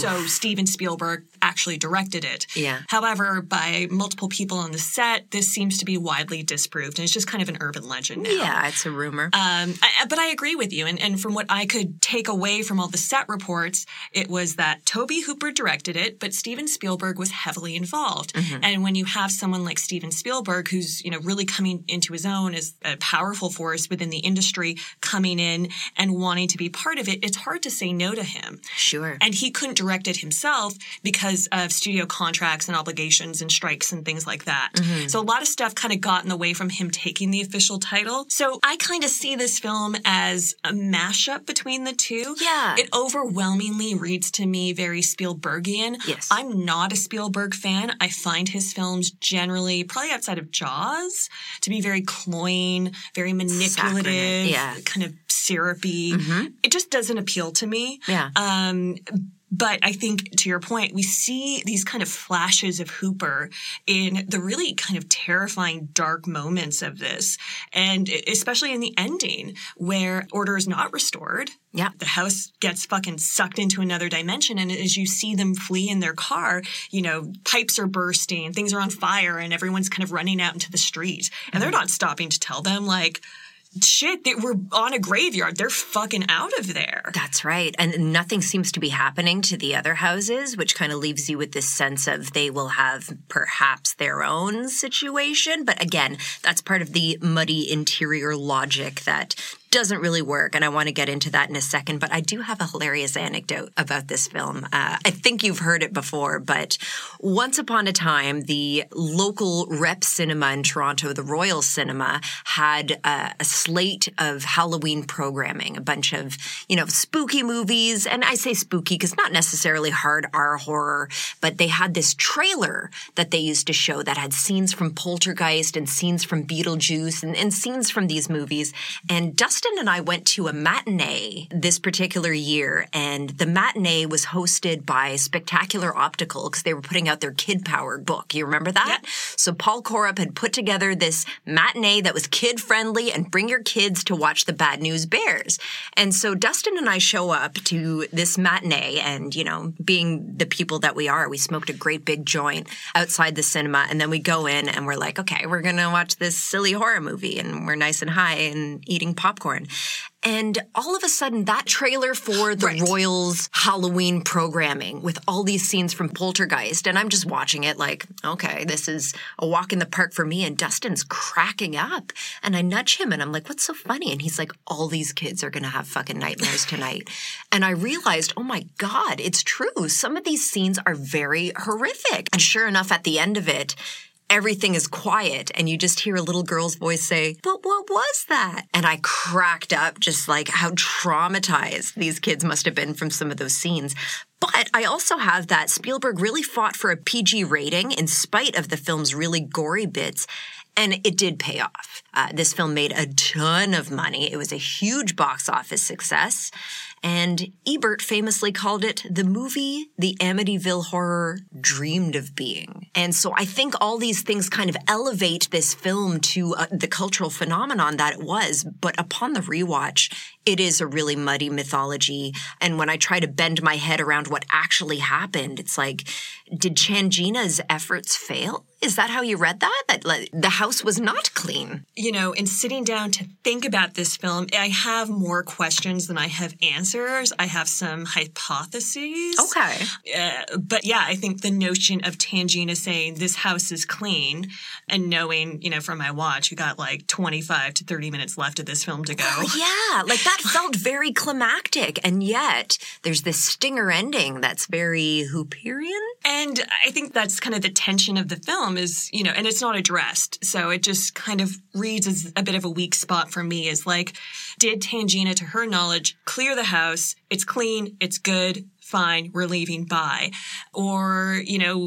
So Steven Spielberg actually directed it. Yeah. However, by multiple people on the set, this seems to be widely disproved, and it's just kind of an urban legend now. Yeah, it's a rumor. Um, I, but I agree with you. And, and from what I could take away from all the set reports, it was that Tobe Hooper directed it, but Steven Spielberg was heavily involved. And when you have someone like Steven Spielberg, who's, you know, really coming into his own as a powerful force within the industry, coming in and wanting to be part of it, it's hard to say no to him. Sure. And he couldn't direct it himself because of studio contracts and obligations and strikes and things like that. Mhm. So a lot of stuff kind of got in the way from him taking the official title. So I kind of see this film as a mashup between the two. Yeah. It overwhelmingly reads to me very Spielbergian. Yes. I'm not a Spielberg fan. I find his films generally, probably outside of Jaws, to be very cloying, very manipulative, yeah. kind of syrupy. It just doesn't appeal to me. Yeah. Um, But I think to your point, we see these kind of flashes of Hooper in the really kind of terrifying, dark moments of this. And especially in the ending where order is not restored. Yeah. The house gets fucking sucked into another dimension. And as you see them flee in their car, you know, pipes are bursting, things are on fire, and everyone's kind of running out into the street. And they're mm-hmm. not stopping to tell them, like, shit, they were on a graveyard. They're fucking out of there. That's right. And nothing seems to be happening to the other houses, which kind of leaves you with this sense of they will have perhaps their own situation. But again, that's part of the muddy interior logic that doesn't really work. And I want to get into that in a second. But I do have a hilarious anecdote about this film. Uh, I think you've heard it before, but once upon a time, the local rep cinema in Toronto, the Royal Cinema, had uh, a slate of Halloween programming, a bunch of, you know, spooky movies. And I say spooky because not necessarily hard R horror, but they had this trailer that they used to show that had scenes from Poltergeist and scenes from Beetlejuice and, and scenes from these movies. And Dustin and I went to a matinee this particular year, and the matinee was hosted by Spectacular Optical because they were putting out their Kid Power book. You remember that? So Paul Corupe had put together this matinee that was kid friendly and bring your kids to watch the Bad News Bears. And so Dustin and I show up to this matinee, and you know, being the people that we are, we smoked a great big joint outside the cinema, and then we go in and we're like, okay, we're gonna watch this silly horror movie, and we're nice and high and eating popcorn. And all of a sudden, that trailer for the Royals Halloween programming with all these scenes from Poltergeist, and I'm just watching it like, okay, this is a walk in the park for me. And Dustin's cracking up. And I nudge him and I'm like, what's so funny? And he's like, all these kids are going to have fucking nightmares tonight. and I realized, oh my God, it's true. Some of these scenes are very horrific. And sure enough, at the end of it, everything is quiet and you just hear a little girl's voice say, But what was that? And I cracked up just like how traumatized these kids must have been from some of those scenes. But I also have that Spielberg really fought for a PG rating in spite of the film's really gory bits. And it did pay off. Uh, this film made a ton of money. It was a huge box office success. And Ebert famously called it the movie the Amityville horror dreamed of being. And so I think all these things kind of elevate this film to uh, the cultural phenomenon that it was. But upon the rewatch, it is a really muddy mythology. And when I try to bend my head around what actually happened, it's like, did Tangina's efforts fail? Is that how you read that? That like, the house was not clean. You know, in sitting down to think about this film, I have more questions than I have answers. I have some hypotheses. Okay. Uh, but yeah, I think the notion of Tangina saying this house is clean and knowing, you know, from my watch, we got like 25 to 30 minutes left of this film to go. Oh, yeah. Like that felt very climactic. And yet there's this stinger ending that's very Hooperian. And I think that's kind of the tension of the film is, you know, and it's not addressed. So it just kind of reads as a bit of a weak spot for me is like, did Tangina, to her knowledge, clear the house? It's clean. It's good fine, we're leaving by? Or, you know,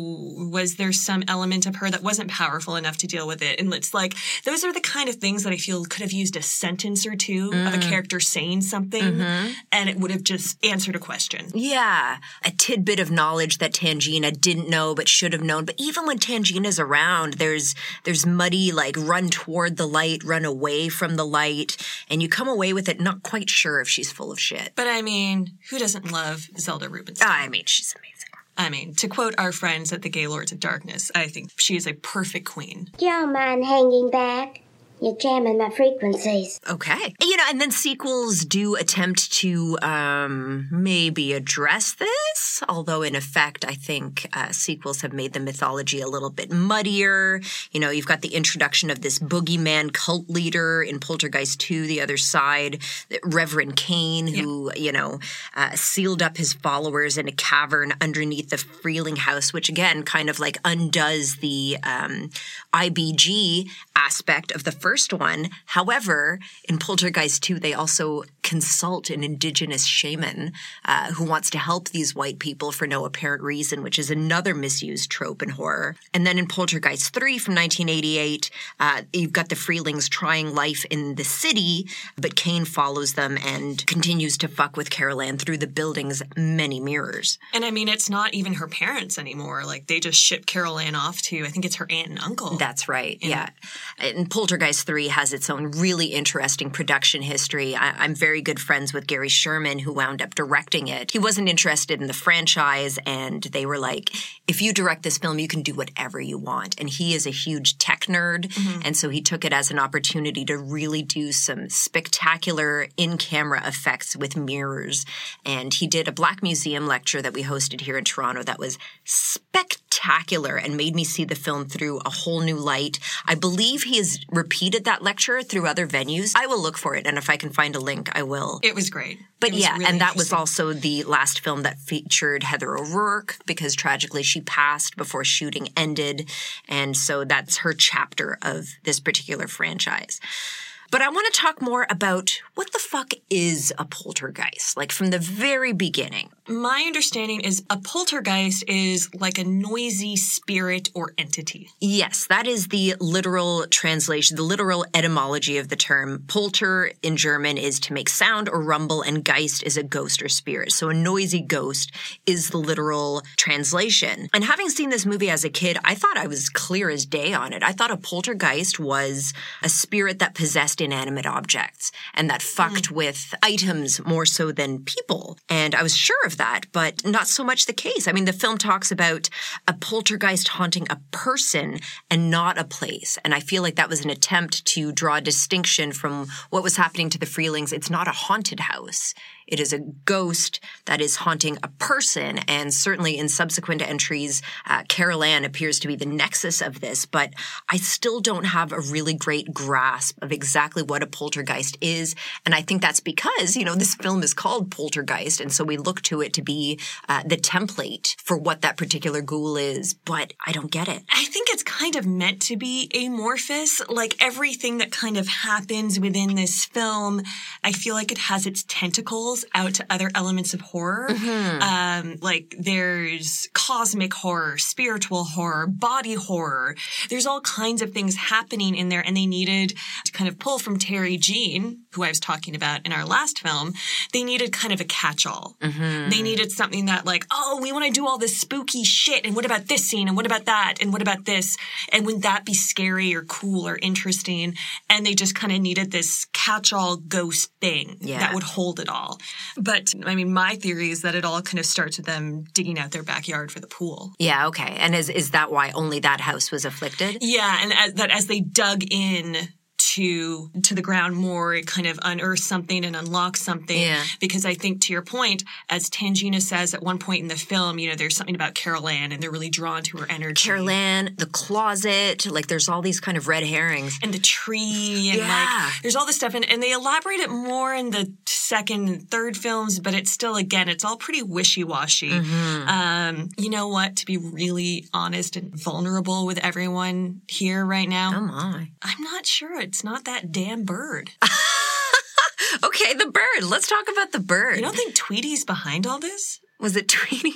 was there some element of her that wasn't powerful enough to deal with it? And it's like, those are the kind of things that I feel could have used a sentence or two mm. of a character saying something mm-hmm. and it would have just answered a question. Yeah. A tidbit of knowledge that Tangina didn't know but should have known. But even when Tangina's around, there's, there's muddy, like run toward the light, run away from the light. And you come away with it not quite sure if she's full of shit. But I mean, who doesn't love Zelda Rubinstein? I mean, she's amazing. I mean, to quote our friends at the Gaylords of Darkness, I think she is a perfect queen. Don't mind hanging back. You're jamming my frequencies. Okay. You know, and then sequels do attempt to um, maybe address this, although in effect, I think uh, sequels have made the mythology a little bit muddier. You know, you've got the introduction of this boogeyman cult leader in Poltergeist 2, the other side, Reverend Kane, who, yeah. you know, uh, sealed up his followers in a cavern underneath the Freeling house, which again kind of like undoes the um, IBG aspect of the first one. However, in Poltergeist 2, they also consult an indigenous shaman uh, who wants to help these white people for no apparent reason, which is another misused trope in horror. And then in Poltergeist 3 from 1988, uh, you've got the Freelings trying life in the city, but Kane follows them and continues to fuck with Carol Ann through the building's many mirrors. And I mean, it's not even her parents anymore. Like they just ship Carol Ann off to, I think it's her aunt and uncle. That's right. Yeah. And Poltergeist 3 has its own really interesting production history. I, I'm very good friends with Gary Sherman, who wound up directing it. He wasn't interested in the franchise, and they were like, if you direct this film, you can do whatever you want. And he is a huge tech nerd. Mm-hmm. And so he took it as an opportunity to really do some spectacular in camera effects with mirrors. And he did a Black Museum lecture that we hosted here in Toronto that was spectacular and made me see the film through a whole new light. I believe he has repeated that lecture through other venues. I will look for it, and if I can find a link, I will. It was great. But was yeah, really and that was also the last film that featured Heather O'Rourke because tragically she passed before shooting ended. And so that's her chapter of this particular franchise. But I want to talk more about what the fuck is a poltergeist, like from the very beginning. My understanding is a poltergeist is like a noisy spirit or entity. Yes, that is the literal translation, the literal etymology of the term. Polter in German is to make sound or rumble, and Geist is a ghost or spirit. So a noisy ghost is the literal translation. And having seen this movie as a kid, I thought I was clear as day on it. I thought a poltergeist was a spirit that possessed inanimate objects and that hmm. fucked with items more so than people. And I was sure of that, but not so much the case. I mean, the film talks about a poltergeist haunting a person and not a place. And I feel like that was an attempt to draw a distinction from what was happening to the Freelings. It's not a haunted house. It is a ghost that is haunting a person. And certainly in subsequent entries, uh, Carol Ann appears to be the nexus of this, but I still don't have a really great grasp of exactly what a poltergeist is. And I think that's because, you know, this film is called Poltergeist. And so we look to it to be uh, the template for what that particular ghoul is, but I don't get it. I think it's kind of meant to be amorphous. Like everything that kind of happens within this film, I feel like it has its tentacles out to other elements of horror. Um, like there's cosmic horror, spiritual horror, body horror. There's all kinds of things happening in there, and they needed to kind of pull from Terry Jean, who I was talking about in our last film. They needed kind of a catch-all. They needed something that like, oh, we want to do all this spooky shit, and what about this scene, and what about that, and what about this, and wouldn't that be scary or cool or interesting? And they just kind of needed this catch-all ghost thing Yeah. that would hold it all. But I mean, my theory is that it all kind of starts with them digging out their backyard for the pool. Yeah, okay. And is, is that why only that house was afflicted? Yeah, and as, that as they dug in to to the ground more, it kind of unearthed something and unlocked something. Yeah. Because I think to your point, as Tangina says at one point in the film, you know, there's something about Carol Ann and they're really drawn to her energy. Carol Ann, the closet, like there's all these kind of red herrings. and the tree and Yeah. like there's all this stuff and, and they elaborate it more in the second and third films but it's still again it's all pretty wishy-washy Mm-hmm. um you know what to be really honest and vulnerable with everyone here right now Oh my. i'm not sure it's not that damn bird Okay, the bird. Let's talk about the bird. you don't think tweety's behind all this Was it Tweety?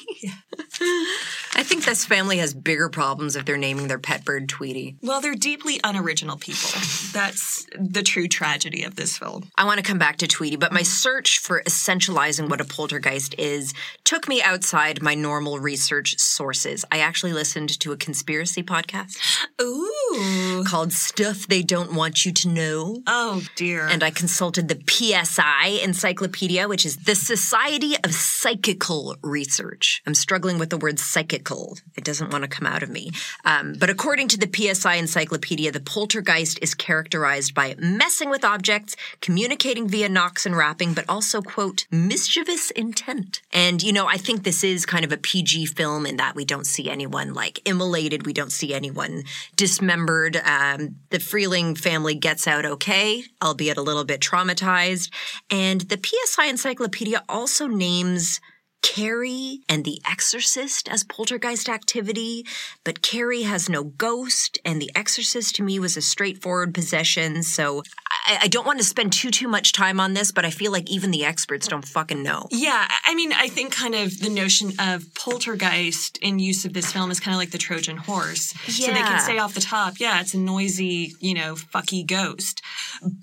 I think this family has bigger problems if they're naming their pet bird Tweety. well they're deeply unoriginal people that's the true tragedy of this film I want to come back to Tweety, but my search for essentializing what a poltergeist is took me outside my normal research sources. I actually listened to a conspiracy podcast ooh called Stuff They Don't Want You to Know. oh dear And I consulted the PSI Encyclopedia, which is the Society of Psychical Research. I'm struggling with the word psychical. It doesn't want to come out of me. Um, but according to the PSI Encyclopedia, the poltergeist is characterized by messing with objects, communicating via knocks and rapping, but also, quote, mischievous intent. And, you know, I think this is kind of a PG film in that we don't see anyone like immolated. We don't see anyone dismembered. Um, the Freeling family gets out okay, albeit a little bit traumatized. And the PSI Encyclopedia also names Carrie and The Exorcist as poltergeist activity, but Carrie has no ghost, and The Exorcist to me was a straightforward possession. So I, I don't want to spend too too much time on this, but I feel like even the experts don't fucking know. Yeah, I mean, I think kind of the notion of poltergeist in use of this film is kind of like the Trojan horse. Yeah. So they can say off the top, yeah, it's a noisy, you know, fucky ghost.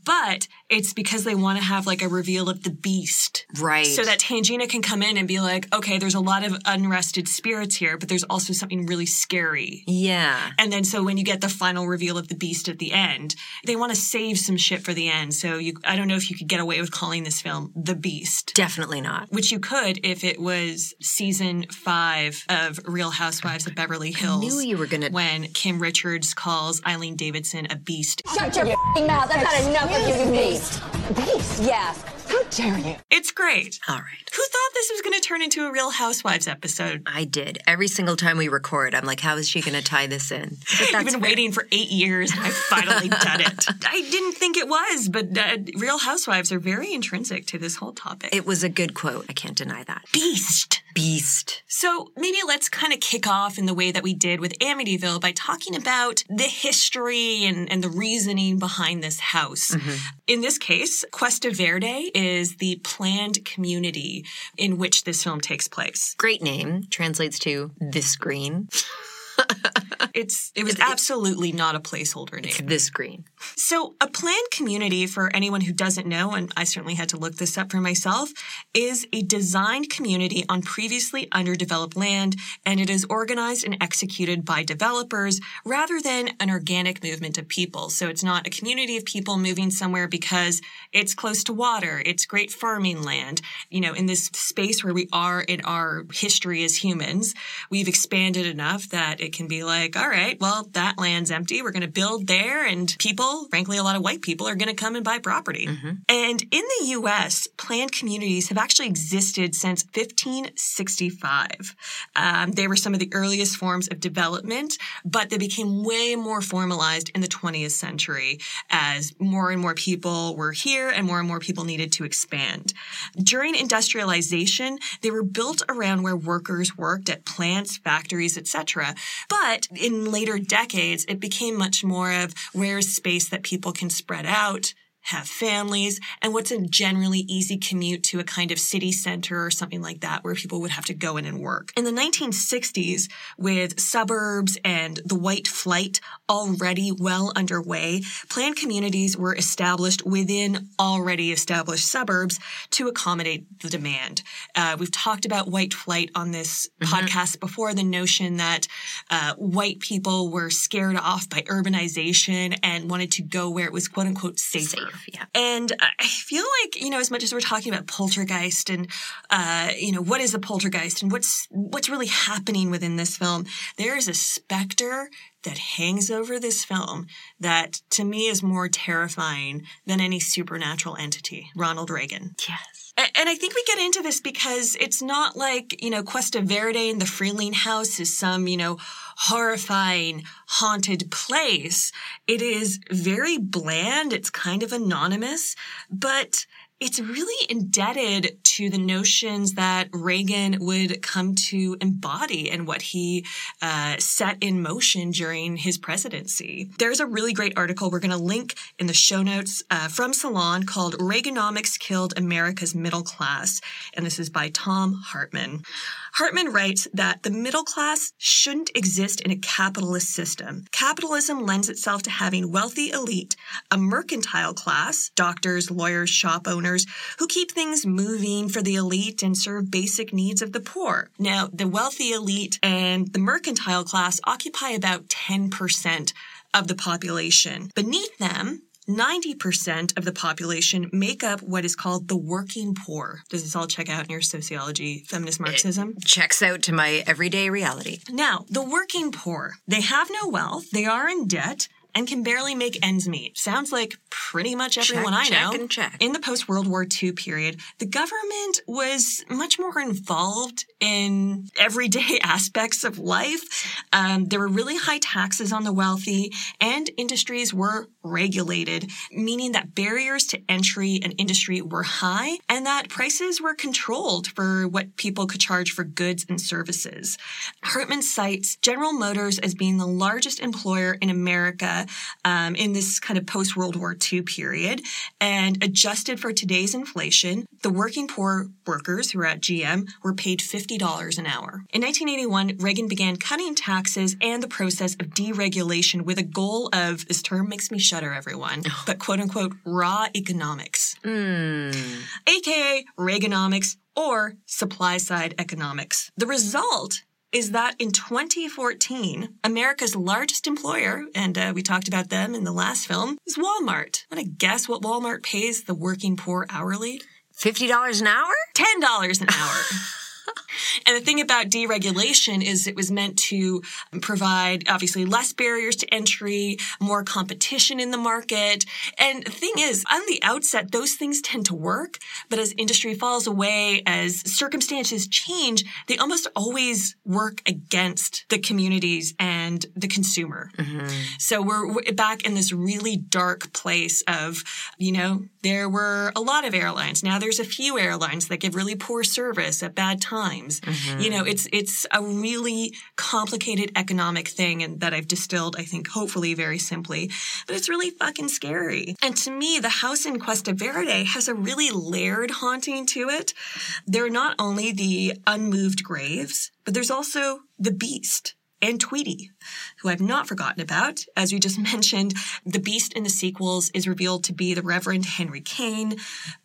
But it's because they want to have like a reveal of the beast. Right. So that Tangina can come in and be like, okay, there's a lot of unrested spirits here, but there's also something really scary. Yeah. And then so when you get the final reveal of the beast at the end, they want to save some shit for the end. So you I don't know if you could get away with calling this film The Beast. Definitely not. Which you could if it was season five of Real Housewives of Beverly Hills. knew you were gonna- When Kim Richards calls Eileen Davidson a beast. Shut your f***ing mouth. I've had enough of you, you beast. Beast? Yes. How dare you? It's great. All right. Who thought this was going to turn into a Real Housewives episode? I did. Every single time we record, I'm like, how is she going to tie this in? But I've been fair. waiting for eight years and I've finally done it. I didn't think it was, but uh, Real Housewives are very intrinsic to this whole topic. It was a good quote. I can't deny that. Beast. Beast. So maybe let's kind of kick off in the way that we did with Amityville by talking about the history and, and the reasoning behind this house. Mm-hmm. In this case, Cuesta Verde is the planned community in which this film takes place. Great name. Translates to this green. It's it was absolutely not a placeholder name. This green. So, a planned community, for anyone who doesn't know, and I certainly had to look this up for myself, is a designed community on previously underdeveloped land, and it is organized and executed by developers rather than an organic movement of people. So, it's not a community of people moving somewhere because it's close to water, it's great farming land. You know, in this space where we are in our history as humans, we've expanded enough that it can be like, all right, well, that land's empty. We're going to build there, and people, frankly, a lot of white people are going to come and buy property. And in the US, planned communities have actually existed since 1565. Um, they were some of the earliest forms of development, but they became way more formalized in the 20th century as more and more people were here and more and more people needed to expand. During industrialization, they were built around where workers worked at plants, factories, etc. But in later decades, it became much more of where's space that people can spread out, have families, and what's a generally easy commute to a kind of city center or something like that where people would have to go in and work. In the 1960s, with suburbs and the white flight already well underway, planned communities were established within already established suburbs to accommodate the demand. Uh, we've talked about white flight on this podcast before, the notion that uh, white people were scared off by urbanization and wanted to go where it was quote unquote safer. Yeah. And I feel like, you know, as much as we're talking about poltergeist and, uh, you know, what is a poltergeist and what's, what's really happening within this film, there is a specter that hangs over this film that to me is more terrifying than any supernatural entity. Ronald Reagan. Yes. And I think we get into this because it's not like, you know, Cuesta Verde and the Freeling House is some, you know, horrifying, haunted place. It is very bland. It's kind of anonymous, but it's really indebted to the notions that Reagan would come to embody and what he uh, set in motion during his presidency. There's a really great article we're going to link in the show notes uh, from Salon called Reaganomics Killed America's Middle Class. And this is by Thom Hartmann. Hartmann writes that the middle class shouldn't exist in a capitalist system. Capitalism lends itself to having wealthy elite, a mercantile class, doctors, lawyers, shop owners, who keep things moving for the elite and serve basic needs of the poor. Now, the wealthy elite and the mercantile class occupy about 10% of the population. Beneath them, 90% of the population make up what is called the working poor. Does this all check out in your sociology, feminist Marxism? Checks out to my everyday reality. Now, the working poor, they have no wealth, they are in debt, and can barely make ends meet. Sounds like pretty much everyone I check, know. and check. In the post World War II period, the government was much more involved in everyday aspects of life. Um, there were really high taxes on the wealthy, and industries were regulated, meaning that barriers to entry and industry were high, and that prices were controlled for what people could charge for goods and services. Hartmann cites General Motors as being the largest employer in America um, in this kind of post World War II period. And adjusted for today's inflation, the working poor workers who were at GM were paid $50 an hour. In 1981, Reagan began cutting taxes and the process of deregulation with a goal of this term makes me shudder, everyone, but quote unquote raw economics, aka Reaganomics or supply side economics. The result is that in 2014, America's largest employer, and uh, we talked about them in the last film, is Walmart. Want to guess what Walmart pays the working poor hourly? $50 an hour? $10 an hour. And the thing about deregulation is it was meant to provide obviously less barriers to entry, more competition in the market. And the thing is, on the outset, those things tend to work. But as industry falls away, as circumstances change, they almost always work against the communities and the consumer. Mm-hmm. So we're, we're back in this really dark place of, you know, there were a lot of airlines. Now there's a few airlines that give really poor service at bad times. You know, mm-hmm. it's it's a really complicated economic thing and that I've distilled, I think, hopefully very simply. But it's really fucking scary. And to me, the house in Cuesta Verde has a really layered haunting to it. There are not only the unmoved graves, but there's also the beast and Tweety, who I've not forgotten about. As we just mentioned, the beast in the sequels is revealed to be the Reverend Henry Kane.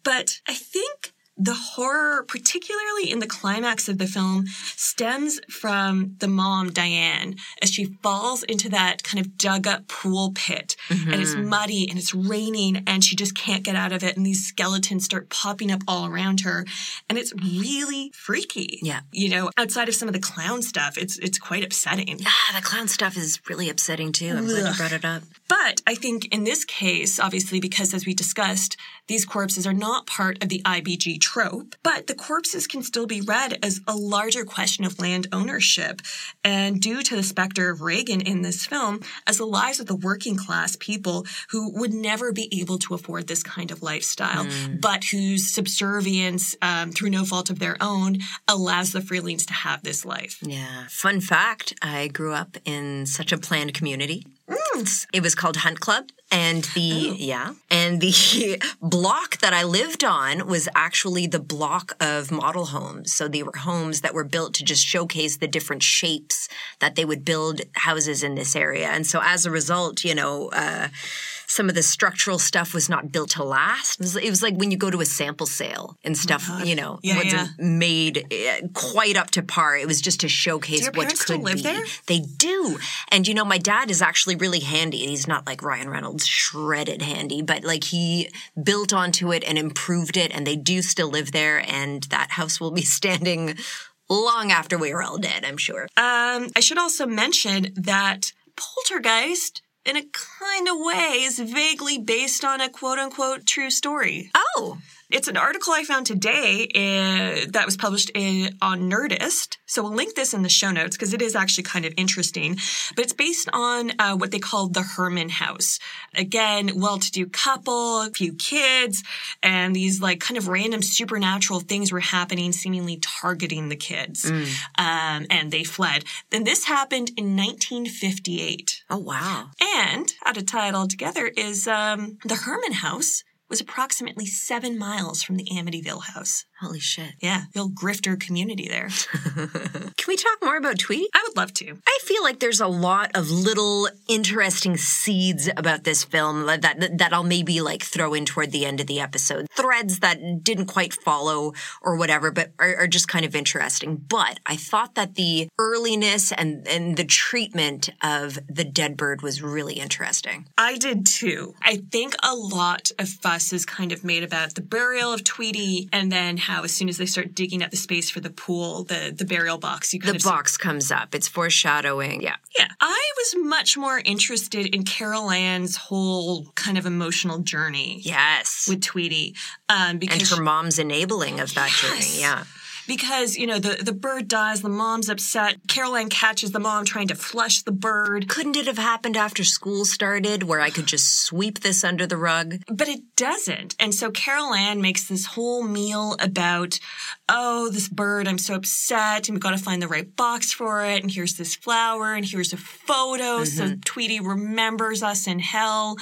But I think the horror, particularly in the climax of the film, stems from the mom, Diane, as she falls into that kind of dug up pool pit and it's mm-hmm. muddy and it's raining and she just can't get out of it. And these skeletons start popping up all around her. And it's really freaky. Yeah. You know, outside of some of the clown stuff, it's, it's quite upsetting. Yeah, the clown stuff is really upsetting too. I'm glad you brought it up. But I think in this case, obviously, because as we discussed, these corpses are not part of the IBG trope, but the corpses can still be read as a larger question of land ownership. And due to the specter of Reagan in this film, as the lives of the working class people who would never be able to afford this kind of lifestyle, but whose subservience, um, through no fault of their own, allows the Freelings to have this life. Yeah. Fun fact I grew up in such a planned community. It was called Hunt Club. And the, yeah, and the block that I lived on was actually the block of model homes. So they were homes that were built to just showcase the different shapes that they would build houses in this area. And so as a result, you know, uh, some of the structural stuff was not built to last. It was, it was like when you go to a sample sale and stuff, you know, Yeah, wasn't made uh, quite up to par. It was just to showcase what could still live be. there? They do. And you know, my dad is actually really handy. He's not like Ryan Reynolds, shredded handy, but like he built onto it and improved it. And they do still live there. And that house will be standing long after we are all dead, I'm sure. Um, I should also mention that Poltergeist, in a kind of way, is vaguely based on a quote unquote true story. Oh. It's an article I found today uh, that was published in, on Nerdist. So we'll link this in the show notes because it is actually kind of interesting. But it's based on uh, what they call the Herrmann House. Again, well-to-do couple, a few kids, and these like kind of random supernatural things were happening, seemingly targeting the kids. Um, and they fled. Then this happened in 1958. Oh, wow. And how to tie it all together is um, the Herrmann House was approximately seven miles from the Amityville house. Holy shit. Yeah, real grifter community there. Can we talk more about Tweety? I would love to. I feel like there's a lot of little interesting seeds about this film that, that that I'll maybe like throw in toward the end of the episode. Threads that didn't quite follow or whatever, but are, are just kind of interesting. But I thought that the earliness and and the treatment of the dead bird was really interesting. I did too. I think a lot of fuss is kind of made about the burial of Tweety and then how as soon as they start digging up the space for the pool, the, the burial box, you kind The of see- box comes up. It's foreshadowing. Yeah. Yeah. I was much more interested in Carol Ann's whole kind of emotional journey. Yes. With Tweety. Um, because and her mom's enabling of that journey. Yeah. Because you know the the bird dies, the mom's upset. Carol Ann catches the mom trying to flush the bird. Couldn't it have happened after school started where I could just sweep this under the rug? But it doesn't. And so Carol Ann makes this whole meal about, oh, this bird, I'm so upset, and we've got to find the right box for it. And here's this flower, and here's a photo, so Mm-hmm. Tweety remembers us in hell.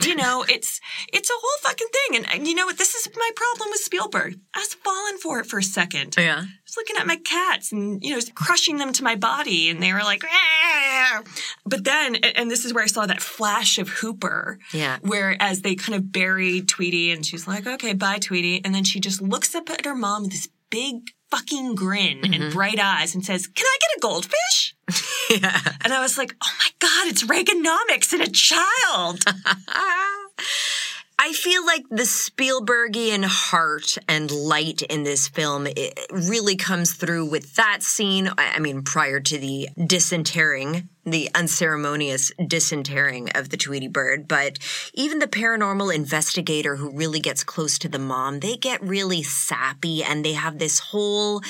You know, it's it's a whole fucking thing. And, and you know what? This is my problem with Spielberg. I was falling for it for a second. Yeah. Was looking at my cats and, you know, crushing them to my body, and they were like, "Ah." but then, and and this is where I saw that flash of Hooper. Yeah. Where as they kind of bury Tweety, and she's like, okay, bye, Tweety. And then she just looks up at her mom with this big fucking grin and bright eyes and says, can I get a goldfish? Yeah. And I was like, oh my God, it's Reaganomics in a child. I feel like the Spielbergian heart and light in this film really comes through with that scene. I I mean, prior to the disinterring, the unceremonious disinterring of the Tweety bird, but even the paranormal investigator who really gets close to the mom, they get really sappy and they have this whole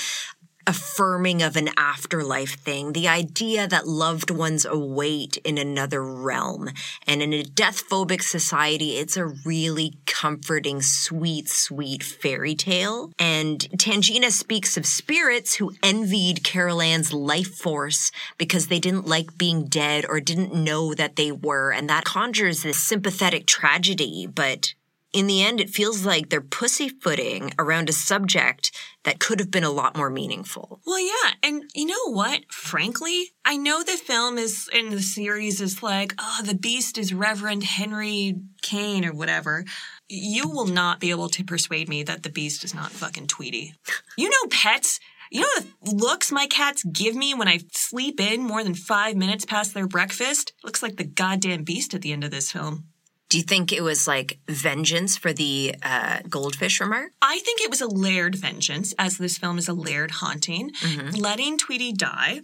affirming of an afterlife thing, the idea that loved ones await in another realm. And in a death phobic society, it's a really comforting, sweet, sweet fairy tale. And Tangina speaks of spirits who envied Carol Ann's life force because they didn't like being dead or didn't know that they were. And that conjures this sympathetic tragedy, but in the end, it feels like they're pussyfooting around a subject that could have been a lot more meaningful. Well, yeah. And you know what? Frankly, I know the film is in the series is like, oh, the beast is Reverend Henry Kane or whatever. You will not be able to persuade me that the beast is not fucking Tweety. You know, pets. You know the looks my cats give me when I sleep in more than five minutes past their breakfast? Looks like the goddamn beast at the end of this film. Do you think it was like vengeance for the uh, goldfish remark? I think it was a layered vengeance, as this film is a layered haunting, letting Tweety die,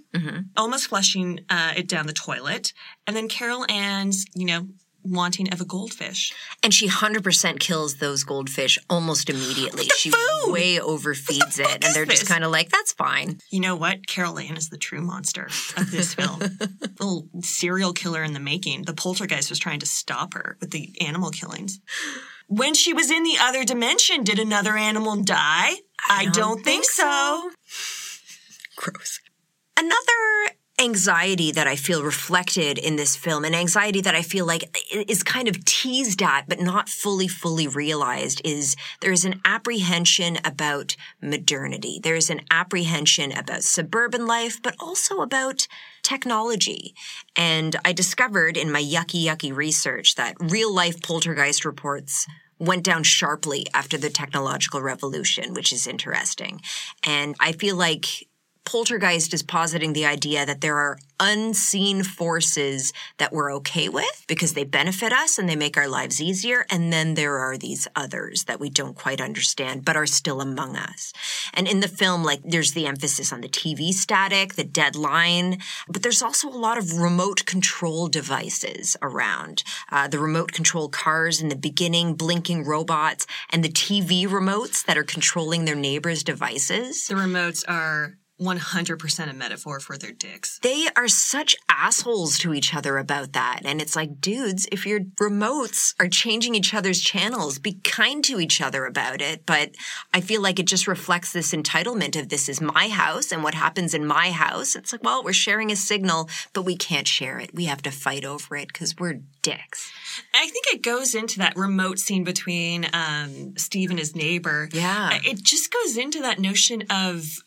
almost flushing uh, it down the toilet, and then Carol Ann's, you know, wanting of a goldfish. And she 100% kills those goldfish almost immediately. She way overfeeds it. And they're just kind of like, that's fine. You know what? Carol Ann is the true monster of this film. Little serial killer in the making. The poltergeist was trying to stop her with the animal killings. When she was in the other dimension, did another animal die? I, don't, think, so. Gross. Another anxiety that I feel reflected in this film, an anxiety that I feel like is kind of teased at but not fully, fully realized, is there's an apprehension about modernity. There's an apprehension about suburban life, but also about technology. And I discovered in my yucky, yucky research that real life poltergeist reports went down sharply after the technological revolution, which is interesting. And I feel like Poltergeist is positing the idea that there are unseen forces that we're okay with because they benefit us and they make our lives easier. And then there are these others that we don't quite understand, but are still among us. And in the film, like there's the emphasis on the TV static, the deadline, but there's also a lot of remote control devices around. Uh, the remote control cars in the beginning, blinking robots, and the TV remotes that are controlling their neighbors' devices. The remotes are 100% a metaphor for their dicks. They are such assholes to each other about that. And it's like, dudes, if your remotes are changing each other's channels, be kind to each other about it. But I feel like it just reflects this entitlement of this is my house and what happens in my house. It's like, well, we're sharing a signal, but we can't share it. We have to fight over it because we're dicks. I think it goes into that remote scene between um, Steve and his neighbor. Yeah. It just goes into that notion of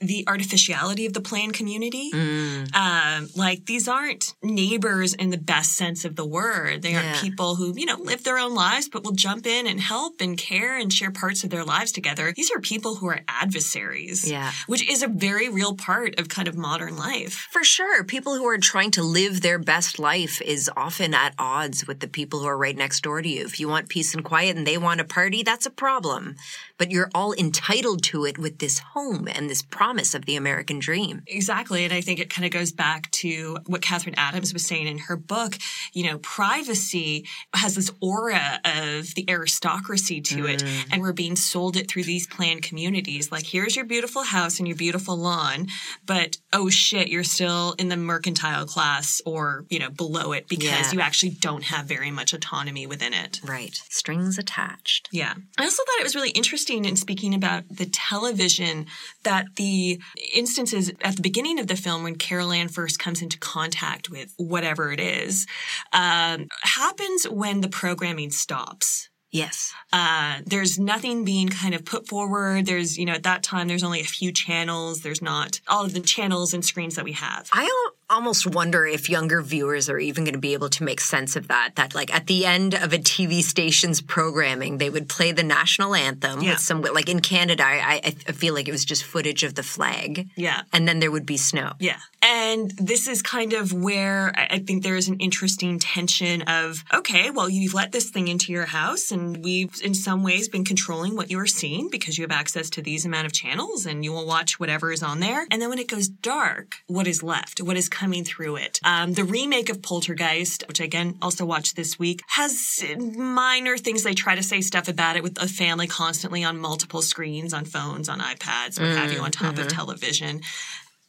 the artificiality of the planned community. Mm. Um, like these aren't neighbors in the best sense of the word. They aren't people who, you know, live their own lives, but will jump in and help and care and share parts of their lives together. These are people who are adversaries. Yeah. Which is a very real part of kind of modern life. For sure. People who are trying to live their best life is often at odds with the people who are right next door to you. If you want peace and quiet and they want a party, that's a problem. But you're all entitled to it with this home and this promise of the American dream. Exactly. And I think it kind of goes back to what Katherine Adams was saying in her book. You know, privacy has this aura of the aristocracy to it, mm. and we're being sold it through these planned communities. Like, here's your beautiful house and your beautiful lawn, but oh shit, you're still in the mercantile class or, you know, below it because Yeah. you actually don't have very much autonomy within it. Right. Strings attached. Yeah. I also thought it was really interesting in speaking about the television that the instances at the beginning of the film when Carol Ann first comes into contact with whatever it is um, happens when the programming stops. Yes. Uh, there's nothing being kind of put forward. There's, you know, at that time, there's only a few channels. There's not all of the channels and screens that we have. I al- almost wonder if younger viewers are even going to be able to make sense of that. That, like, at the end of a TV station's programming, they would play the national anthem Yeah. with some, like in Canada, I, I, feel like it was just footage of the flag. Yeah. And then there would be snow. Yeah. And this is kind of where I I think there is an interesting tension of, okay, well, you've let this thing into your house and we've in some ways been controlling what you are seeing because you have access to these amount of channels and you will watch whatever is on there. And then when it goes dark, what is left? What is coming through it? Um, the remake of Poltergeist, which I again also watched this week, has minor things. They try to say stuff about it with a family constantly on multiple screens, on phones, on iPads, what have you, on top of television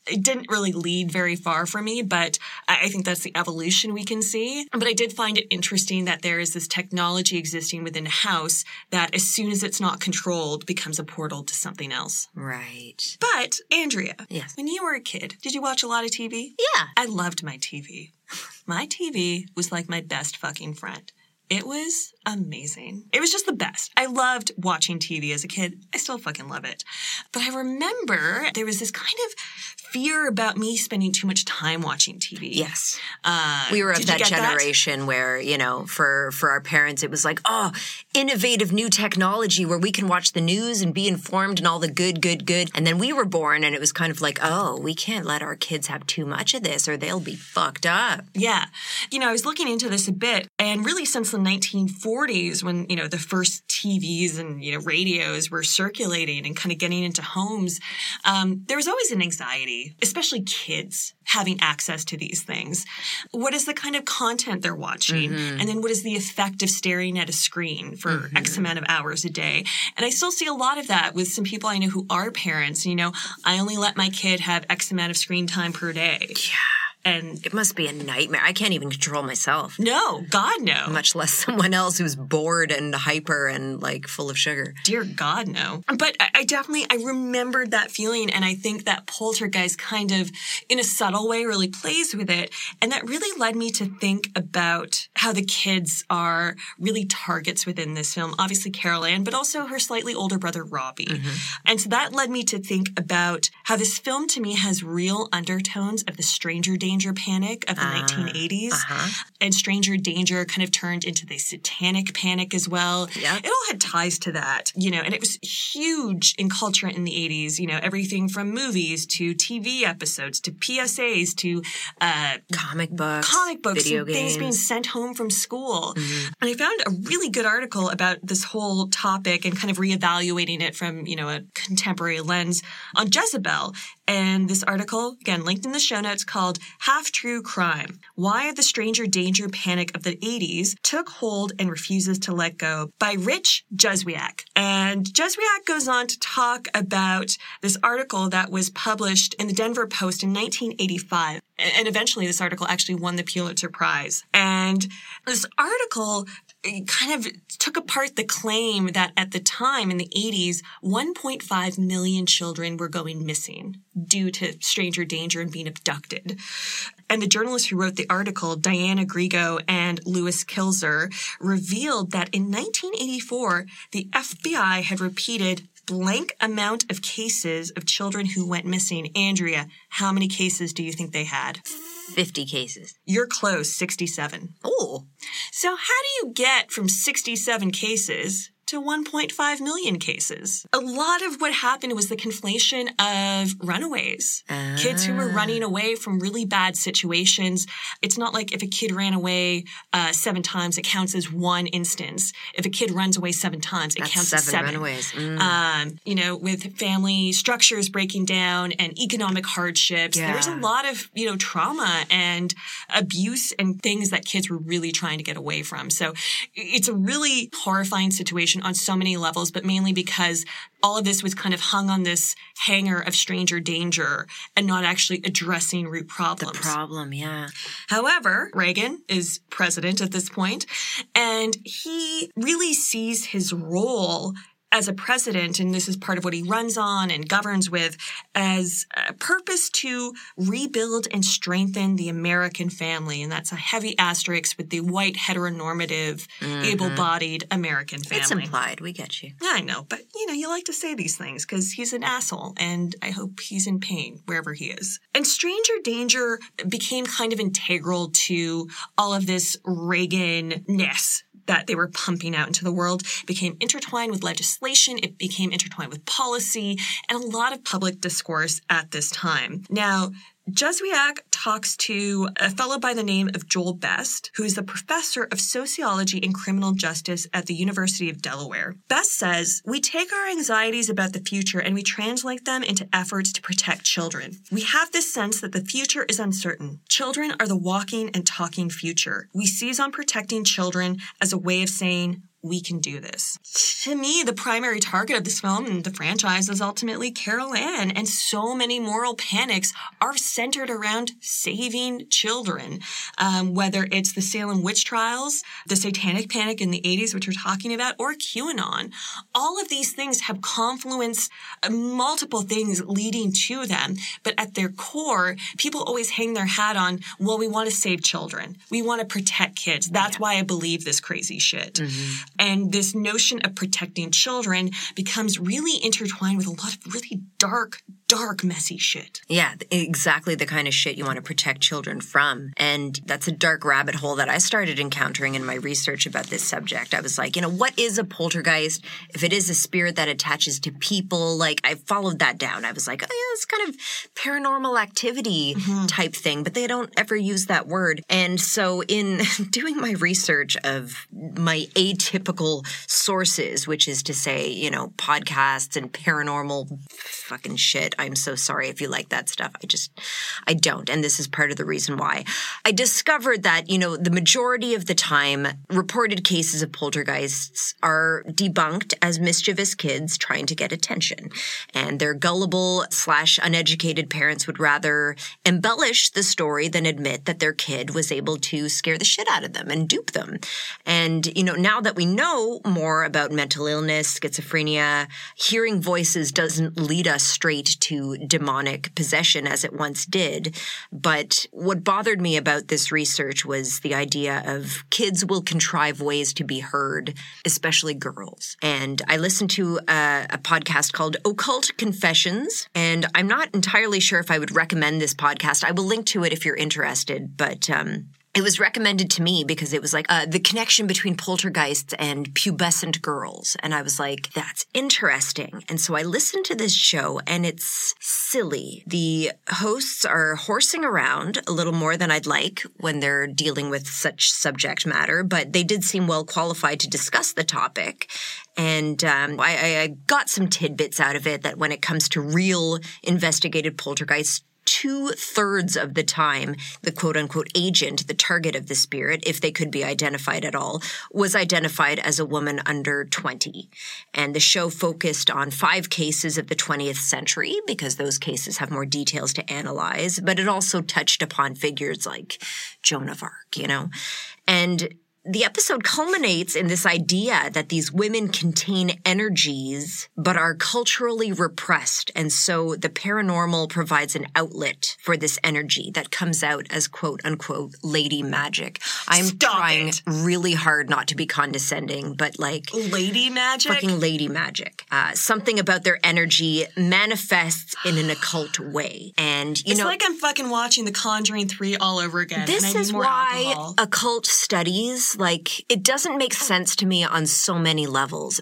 it didn't really lead very far for me, but I think that's the evolution we can see. But I did find it interesting that there is this technology existing within a house that as soon as it's not controlled becomes a portal to something else. Right. But Andrea, Yes. when you were a kid, did you watch a lot of TV? Yeah. I loved my TV. My TV was like my best fucking friend. It was amazing. It was just the best. I loved watching TV as a kid. I still fucking love it. But I remember there was this kind of fear about me spending too much time watching TV. Yes. Uh, we were of that generation where you know for for our parents it was like oh innovative new technology where we can watch the news and be informed and all the good good good and then we were born and it was kind of like oh we can't let our kids have too much of this or they'll be fucked up Yeah. You know, I was looking into this a bit, and really since the 1940s, when, you know, the first TVs and, you know, radios were circulating and kind of getting into homes, um, there was always an anxiety, especially kids having access to these things. What is the kind of content they're watching? And then what is the effect of staring at a screen for X amount of hours a day? And I still see a lot of that with some people I know who are parents. You know, I only let my kid have X amount of screen time per day. Yeah. And it must be a nightmare i can't even control myself no, God, no. much less someone else who's bored and hyper and like full of sugar Dear God, no. But I, I definitely I remembered that feeling, and I think that Poltergeist kind of, in a subtle way, really plays with it, and that really led me to think about how the kids are really targets within this film. Obviously, Carol Ann, but also her slightly older brother Robbie, mm-hmm. and so that led me to think about how this film to me has real undertones of the stranger danger panic of the ah, 1980s, uh-huh. and stranger danger kind of turned into the satanic panic as well. Yeah. It all had ties to that, you know, and it was huge in culture in the 80s, you know, everything from movies to TV episodes to PSAs to uh, comic books comic books video and things being sent home from school. Mm-hmm. And I found a really good article about this whole topic and kind of reevaluating it from, you know, a contemporary lens on Jezebel. And this article, again, linked in the show notes called Half True Crime Why the Stranger Danger Panic of the 80s Took Hold and Refuses to Let Go by Rich Juzwiak. And Juzwiak goes on to talk about this article that was published in the Denver Post in 1985. And eventually, this article actually won the Pulitzer Prize. And this article kind of took apart the claim that at the time in the 80s, 1.5 million children were going missing due to stranger danger and being abducted. And the journalists who wrote the article, Diana Griego and Louis Kilzer, revealed that in 1984, the FBI had repeated blank amount of cases of children who went missing. Andrea, how many cases do you think they had? 50 cases You're close, 67. oh So how do you get from 67 cases to 1.5 million cases. A lot of what happened was the conflation of runaways. Kids who were running away from really bad situations. It's not like if a kid ran away uh, seven times, it counts as one instance. If a kid runs away seven times, it That's counts as seven seven. runaways. Mm. Um, you know, with family structures breaking down and economic hardships, Yeah. there's a lot of, you know, trauma and abuse and things that kids were really trying to get away from. So it's a really horrifying situation on so many levels, but mainly because all of this was kind of hung on this hanger of stranger danger and not actually addressing root problems. The Problem, yeah. However, Reagan is president at this point, and he really sees his role as a president, and this is part of what he runs on and governs with, as a purpose to rebuild and strengthen the American family. And that's a heavy asterisk with the white, heteronormative, Mhm. able bodied American family. It's implied. We get you. Yeah, I know, but you know, you like to say these things because he's an asshole, and I hope he's in pain wherever he is. And stranger danger became kind of integral to all of this Reagan ness that they were pumping out into the world. Became intertwined with legislation. It became intertwined with policy and a lot of public discourse at this time. Now Juzwiak talks to a fellow by the name of Joel Best, who is the professor of sociology and criminal justice at the University of Delaware. Best says, We take our anxieties about the future and we translate them into efforts to protect children. We have this sense that the future is uncertain. Children are the walking and talking future. We seize on protecting children as a way of saying, we can do this. To me, the primary target of this film and the franchise is ultimately Carol Ann, and so many moral panics are centered around saving children. Um, whether it's the Salem witch trials, the Satanic Panic in the 80s, which we're talking about, or QAnon, all of these things have confluence, uh, multiple things leading to them. But at their core, people always hang their hat on, well, we want to save children. We want to protect kids. That's why I believe this crazy shit. And this notion of protecting children becomes really intertwined with a lot of really dark, dark, messy shit. Yeah, exactly the kind of shit you want to protect children from. And that's a dark rabbit hole that I started encountering in my research about this subject. I was like, you know, what is a poltergeist? If it is a spirit that attaches to people, like I followed that down. I was like, oh yeah, it's kind of paranormal activity mm-hmm. type thing, but they don't ever use that word. And so in doing my research of my atypical sources, which is to say, you know, podcasts and paranormal fucking shit. I'm so sorry if you like that stuff. I just, I don't. And this is part of the reason why. I discovered that, you know, the majority of the time, reported cases of poltergeists are debunked as mischievous kids trying to get attention. And their gullible slash uneducated parents would rather embellish the story than admit that their kid was able to scare the shit out of them and dupe them. And, you know, now that we know more about mental illness, schizophrenia, hearing voices doesn't lead us straight to demonic possession as it once did. But what bothered me about this research was the idea of kids will contrive ways to be heard, especially girls. And I listened to a, a podcast called Occult Confessions, and I'm not entirely sure if I would recommend this podcast. I will link to it if you're interested, but um, it was recommended to me because it was like uh, the connection between poltergeists and pubescent girls. And I was like, that's interesting. And so I listened to this show and it's silly. The hosts are horsing around a little more than I'd like when they're dealing with such subject matter, but they did seem well qualified to discuss the topic. And um, I, I- got some tidbits out of it that when it comes to real investigated poltergeists, two thirds of the time, the quote unquote agent, the target of the spirit, if they could be identified at all, was identified as a woman under 20. And the show focused on five cases of the 20th century because those cases have more details to analyze, but it also touched upon figures like Joan of Arc, you know? And the episode culminates in this idea that these women contain energies but are culturally repressed. And so the paranormal provides an outlet for this energy that comes out as quote unquote lady magic. I'm trying really hard not to be condescending, but like lady magic? Fucking lady magic. Uh, something about their energy manifests in an occult way. And you it's know, like I'm fucking watching The Conjuring 3 all over again. this and I need is why alcohol. occult studies, like, it doesn't make sense to me on so many levels.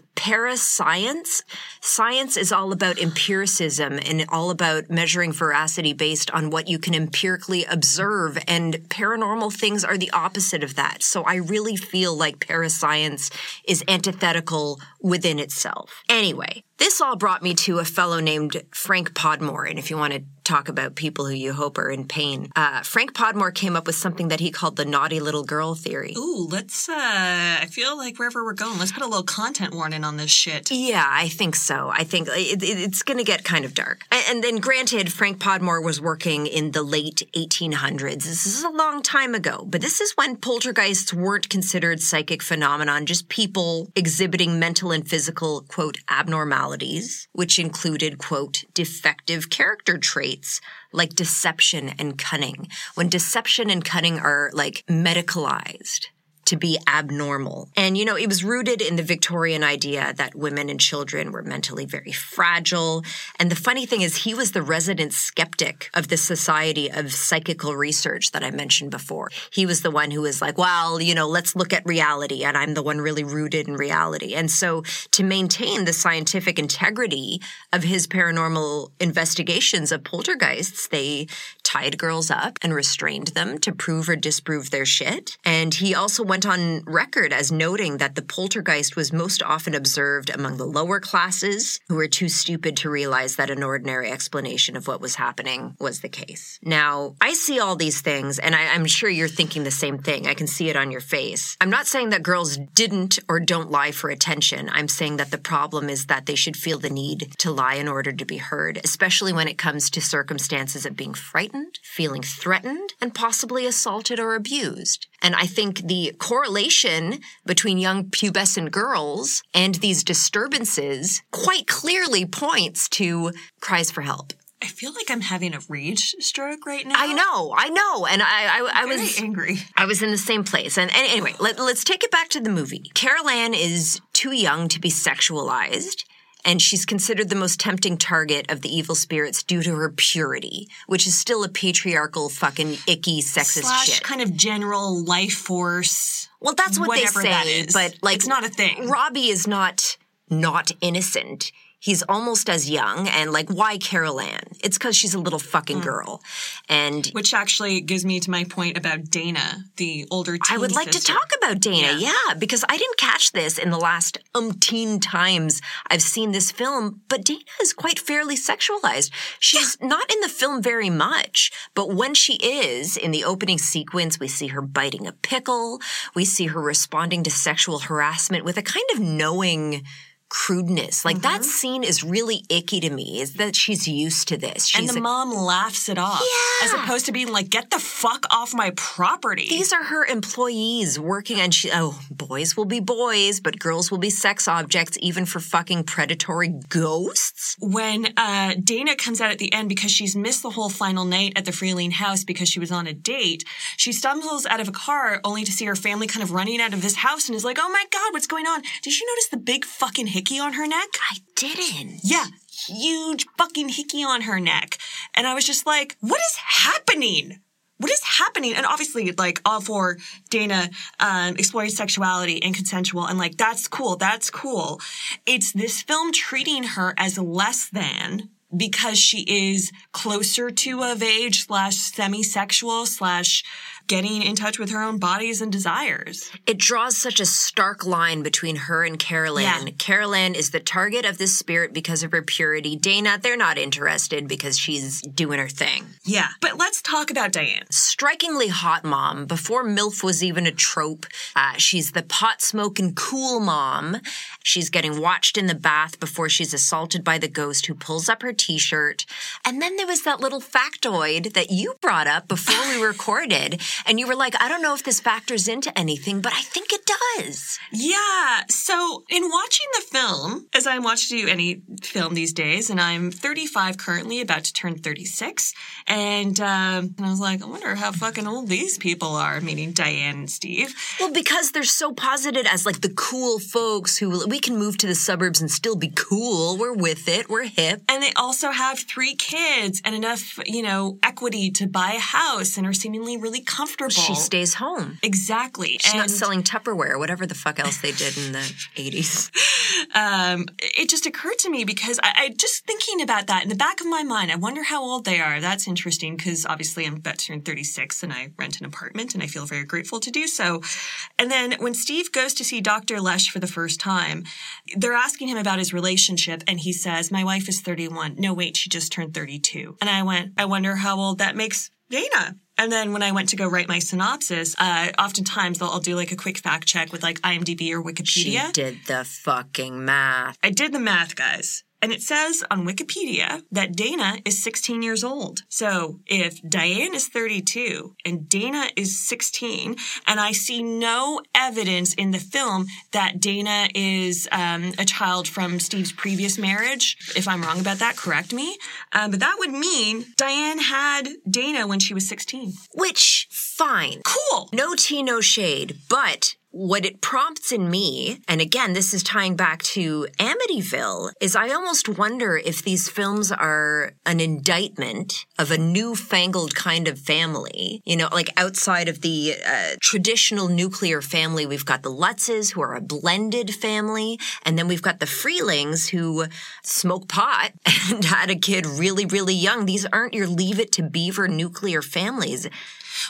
Parascience. Science is all about empiricism and all about measuring veracity based on what you can empirically observe. And paranormal things are the opposite of that. So I really feel like parascience is antithetical within itself. Anyway, this all brought me to a fellow named Frank Podmore. And if you want to talk about people who you hope are in pain, uh, Frank Podmore came up with something that he called the naughty little girl theory. Ooh, let's, uh, I feel like wherever we're going, let's put a little content warning on this shit. Yeah, I think so. I think it, it, it's going to get kind of dark. And, and then, granted, Frank Podmore was working in the late 1800s. This is a long time ago, but this is when poltergeists weren't considered psychic phenomenon, just people exhibiting mental and physical, quote, abnormalities, which included, quote, defective character traits like deception and cunning. When deception and cunning are like medicalized to be abnormal. And, you know, it was rooted in the Victorian idea that women and children were mentally very fragile. And the funny thing is, he was the resident skeptic of the Society of Psychical Research that I mentioned before. He was the one who was like, well, you know, let's look at reality. And I'm the one really rooted in reality. And so to maintain the scientific integrity of his paranormal investigations of poltergeists, they tied girls up and restrained them to prove or disprove their shit. And he also went on record as noting that the poltergeist was most often observed among the lower classes who were too stupid to realize that an ordinary explanation of what was happening was the case. Now, I see all these things, and I, am sure you're thinking the same thing. I can see it on your face. I'm not saying that girls didn't or don't lie for attention. I'm saying that the problem is that they should feel the need to lie in order to be heard, especially when it comes to circumstances of being frightened, feeling threatened, and possibly assaulted or abused. And I think the correlation between young pubescent girls and these disturbances quite clearly points to cries for help. I feel like I'm having a rage stroke right now. I know, I know, and I, I, I was angry. I was in the same place, and, and anyway, let, let's take it back to the movie. Carol Ann is too young to be sexualized, and she's considered the most tempting target of the evil spirits due to her purity, which is still a patriarchal, fucking icky, sexist Slash shit. kind of general life force. Well, that's what they say, that is. but like it's not a thing. Robbie is not not innocent. He's almost as young, and like, why Carol Ann? It's because she's a little fucking mm. girl, and Which actually gives me to my point about Dana, the older teen I would like sister. to talk about Dana, yeah. because I didn't catch this in the last umpteen times I've seen this film, but Dana is quite fairly sexualized. She's not in the film very much, but when she is, in the opening sequence, we see her biting a pickle, we see her responding to sexual harassment with a kind of knowing crudeness. Like Mm-hmm. that scene is really icky to me, is that she's used to this. She's and the a- mom laughs it off. Yeah. As opposed to being like, get the fuck off my property. These are her employees working and she oh, boys will be boys, but girls will be sex objects even for fucking predatory ghosts. when uh, Dana comes out at the end because she's missed the whole final night at the Freeling house because she was on a date, she stumbles out of a car only to see her family kind of running out of this house and is like, oh my God, what's going on? Did you notice the big fucking hickey on her neck? I didn't. Yeah, huge fucking hickey on her neck. And I was just like, what is happening? What is happening? And obviously, like, all for Dana um, exploring sexuality and consensual, and like, that's cool, that's cool. It's this film treating her as less than because she is closer to of age slash semi-sexual slash getting in touch with her own bodies and desires. It draws such a stark line between her and Carol Ann. Yeah. Carol Ann is the target of this spirit because of her purity. Dana, they're not interested because she's doing her thing. Yeah. But let's talk about Diane. strikingly hot mom before MILF was even a trope. Uh, she's the pot smoking cool mom. She's getting watched in the bath before she's assaulted by the ghost who pulls up her t shirt. And then there was that little factoid that you brought up before we recorded. And you were like, I don't know if this factors into anything, but I think it does. Yeah. So in watching the film, as I watch do any film these days, and I'm 35 currently, about to turn 36, and, um, and I was like, I wonder how fucking old these people are, meaning Diane and Steve. Well, because they're so posited as like the cool folks who we can move to the suburbs and still be cool. We're with it. We're hip. And they also have three kids and enough, you know, equity to buy a house and are seemingly really comfortable comfortable. She stays home. Exactly. She's not selling Tupperware, or whatever the fuck else they did in the 80s. um, it just occurred to me because I, I just thinking about that in the back of my mind. I wonder how old they are. That's interesting because obviously I'm about to turn 36 and I rent an apartment and I feel very grateful to do so. And then when Steve goes to see Dr. Lesh for the first time, they're asking him about his relationship and he says, "My wife is 31." No, wait, she just turned 32. And I went, "I wonder how old that makes Dana." And then when I went to go write my synopsis, uh, oftentimes I'll, I'll do like a quick fact check with like IMDb or Wikipedia. She did the fucking math. I did the math, guys. And it says on Wikipedia that Dana is 16 years old. So if Diane is 32 and Dana is 16, and I see no evidence in the film that Dana is um, a child from Steve's previous marriage, if I'm wrong about that, correct me. Um, but that would mean Diane had Dana when she was 16. Which, fine. Cool. No tea, no shade. But what it prompts in me, and again, this is tying back to Amityville, is I almost wonder if these films are an indictment of a newfangled kind of family. You know, like outside of the uh, traditional nuclear family, we've got the Lutzes, who are a blended family, and then we've got the Freelings, who smoke pot and had a kid really, really young. These aren't your leave it to beaver nuclear families.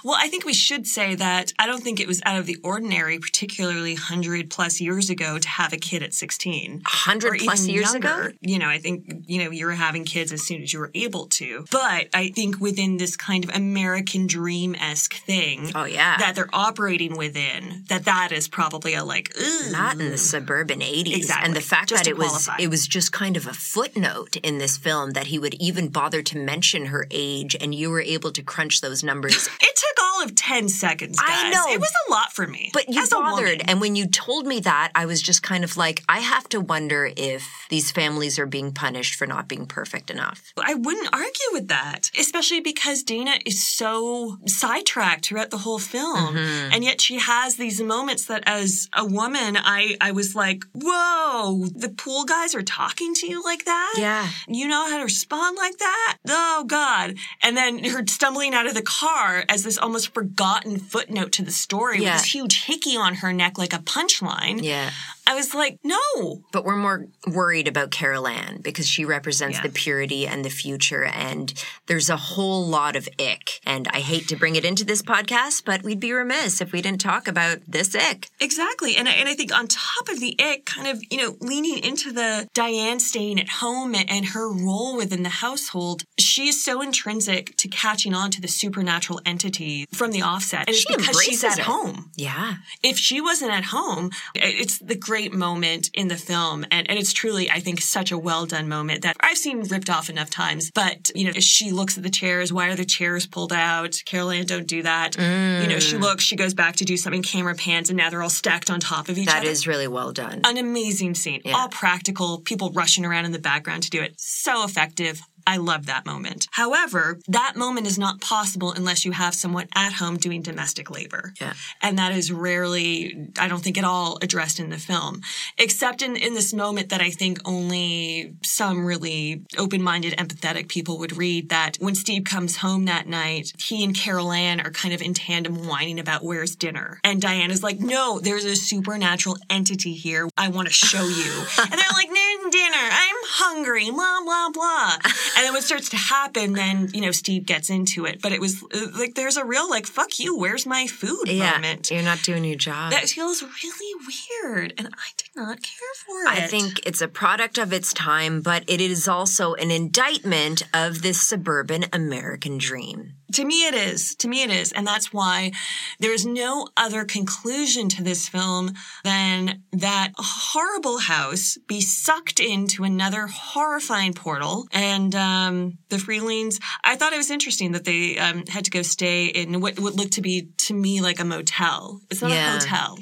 Well, I think we should say that I don't think it was out of the ordinary, particularly 100 plus years ago, to have a kid at 16. 100 Or plus years younger. ago? You know, I think, you know, you were having kids as soon as you were able to. But I think within this kind of American dream esque thing. Oh, yeah. That they're operating within, that that is probably a like, not in the suburban 80s Exactly. and the fact Just that it was it was just kind of a footnote in this film that he would even bother to mention her age and you were able to crunch those numbers It took all of 10 seconds, guys. I know. It was a lot for me. but you as a woman. and when you told me that i was just kind of like i have to wonder if these families are being punished for not being perfect enough I wouldn't argue with that, especially because Dana is so sidetracked throughout the whole film. Mm-hmm. And yet she has these moments that as a woman, I, I was like, whoa, the pool guys are talking to you like that? Yeah. You know how to respond like that? Oh God. And then her stumbling out of the car as this almost forgotten footnote to the story Yeah. with this huge hickey on her neck like a punchline. yeah I was like, no, but we're more worried about Carol Ann because she represents Yeah. the purity and the future. And there's a whole lot of ick. And I hate to bring it into this podcast, but we'd be remiss if we didn't talk about this ick. Exactly. And I, and I think on top of the ick, kind of, you know, leaning into the Diane staying at home and, and her role within the household, she is so intrinsic to catching on to the supernatural entity from the offset. And it's She because she's at it. home. Yeah. If she wasn't at home, it's the great moment in the film. And, and it's truly, I think, such a well done moment that I've seen ripped off enough times. But, you know, she looks at the chairs. Why are the chairs pulled out? Carol Ann, don't do that. You know, she mm. looks, she goes back to do something, camera pans, and now they're all stacked on top of each That other. That is really well done. an amazing scene. Yeah. All practical, people rushing around in the background to do it. So effective. I love that moment. However, that moment is not possible unless you have someone at home doing domestic labor. Yeah. And that is rarely, I don't think at all addressed in the film, except in, in this moment that I think only some really open minded, empathetic people would read that when Steve comes home that night, he and Carol Ann are kind of in tandem whining about where's dinner. And Diane's like, no, there's a supernatural entity here. I want to show you. and they're like, no, dinner. I'm hungry, blah, blah, blah. And then when it starts to happen, then, you know, Steve gets into it. But it was like, there's a real, like, fuck you, where's my food yeah. moment. You're not doing your job. That feels really weird, and I did not care for it. I think it's a product of its time, but it is also an indictment of this suburban American dream. To me, it is. To me, it is. And that's why there's no other conclusion to this film than that horrible house be sucked into another horrifying portal. And um, the Freelings, I thought it was interesting that they um, had to go stay in what, what looked to be, to me, like a motel. It's not Yeah. a hotel.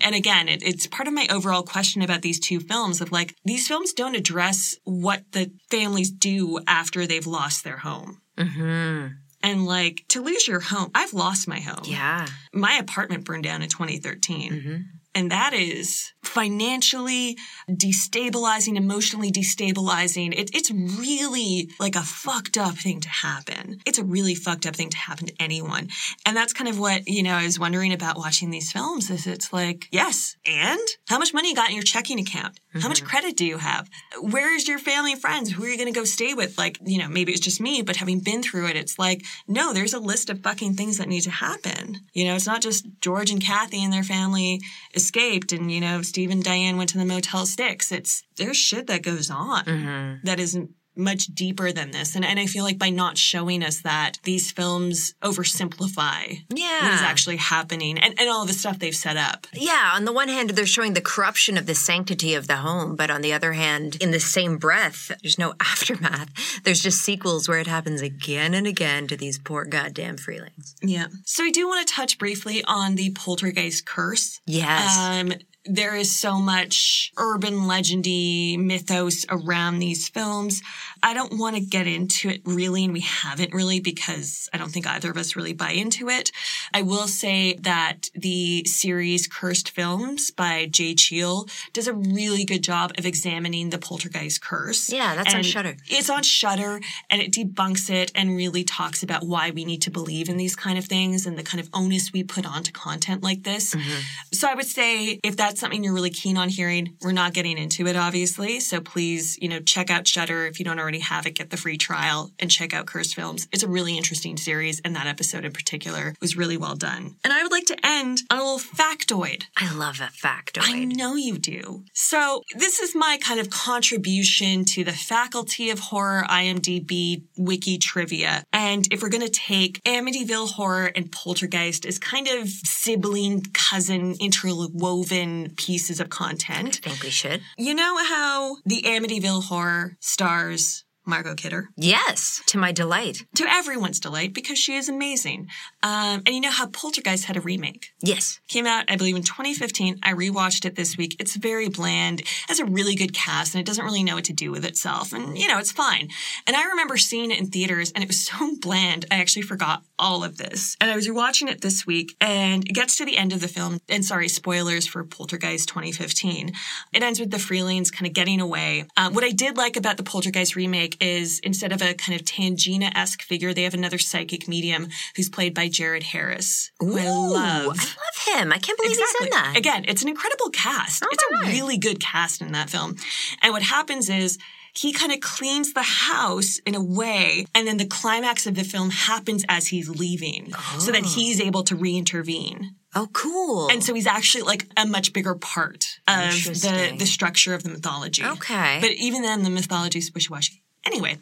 And again, it, it's part of my overall question about these two films of like, these films don't address what the families do after they've lost their home. Mm-hmm. And like to lose your home, I've lost my home. Yeah. My apartment burned down in 2013. Mm-hmm. And that is financially destabilizing, emotionally destabilizing. It, it's really like a fucked up thing to happen. It's a really fucked up thing to happen to anyone. And that's kind of what, you know, I was wondering about watching these films is it's like, yes, and how much money you got in your checking account? How much mm-hmm. credit do you have? Where's your family and friends? Who are you going to go stay with? Like, you know, maybe it's just me, but having been through it, it's like, no, there's a list of fucking things that need to happen. You know, it's not just George and Kathy and their family escaped and, you know, Steve and Diane went to the Motel Six. It's, there's shit that goes on mm-hmm. that isn't much deeper than this. And, and I feel like by not showing us that, these films oversimplify Yeah. what is actually happening and, and all the stuff they've set up. Yeah, on the one hand, they're showing the corruption of the sanctity of the home, but on the other hand, in the same breath, there's no aftermath. There's just sequels where it happens again and again to these poor goddamn Freelings. Yeah. So I do want to touch briefly on the poltergeist curse. Yes. Um, there is so much urban legendy mythos around these films. I don't want to get into it really, and we haven't really because I don't think either of us really buy into it. I will say that the series Cursed Films by Jay Cheel does a really good job of examining the poltergeist curse. Yeah, that's on And Shudder. It's on Shudder, and it debunks it and really talks about why we need to believe in these kind of things and the kind of onus we put onto content like this. Mm-hmm. So I would say if that's something you're really keen on hearing, we're not getting into it, obviously. So please, you know, check out Shudder if you don't already have it. Get the free trial and check out Curse Films. It's a really interesting series, and that episode in particular was really well done. And I would like to end on a little factoid. I love a factoid. I know you do. So this is my kind of contribution to the Faculty of Horror IMDb wiki trivia. And if we're going to take Amityville Horror and Poltergeist as kind of sibling, cousin, interwoven pieces of content, I think we should. you know how the Amityville Horror stars Margot Kidder? Yes, to my delight. To everyone's delight, because she is amazing. Um, and you know how Poltergeist had a remake? Yes. Came out, I believe, in 2015. I rewatched it this week. It's very bland. It has a really good cast, and it doesn't really know what to do with itself. And, you know, it's fine. And I remember seeing it in theaters, and it was so bland, I actually forgot all of this. And I was rewatching it this week, and it gets to the end of the film. And sorry, spoilers for Poltergeist 2015. It ends with the Freelings kind of getting away. Uh, what I did like about the Poltergeist remake is instead of a kind of Tangina esque figure, they have another psychic medium who's played by Jared Harris, who I Ooh, love. I love him. I can't believe Exactly. he's in that. Again, it's an incredible cast. Oh it's a really good cast in that film. And what happens is he kind of cleans the house in a way, and then the climax of the film happens as he's leaving, so that oh. he's able to re-intervene. Oh, cool. And so he's actually like a much bigger part of the the structure of the mythology. Okay. But even then, the mythology is wishy-washy. Anyway,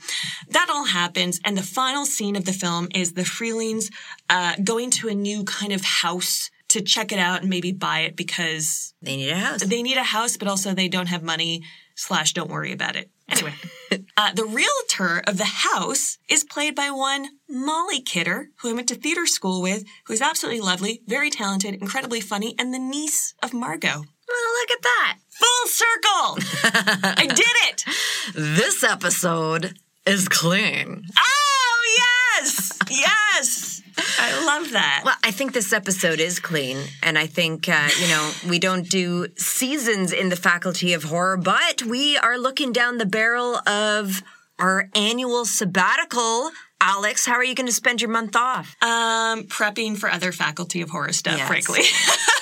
that all happens, and the final scene of the film is the Freelings uh, going to a new kind of house to check it out and maybe buy it because they need a house. they need a house, but also they don't have money. Slash, don't worry about it. Anyway, uh, the realtor of the house is played by one Molly Kidder, who I went to theater school with, who is absolutely lovely, very talented, incredibly funny, and the niece of Margot. Well, look at that. Full circle! I did it! This episode is clean. Oh, yes! Yes! I love that. Well, I think this episode is clean, and I think uh, you know we don't do seasons in the Faculty of Horror, but we are looking down the barrel of our annual sabbatical. Alex, how are you going to spend your month off? Um, prepping for other Faculty of Horror stuff, Yes. frankly.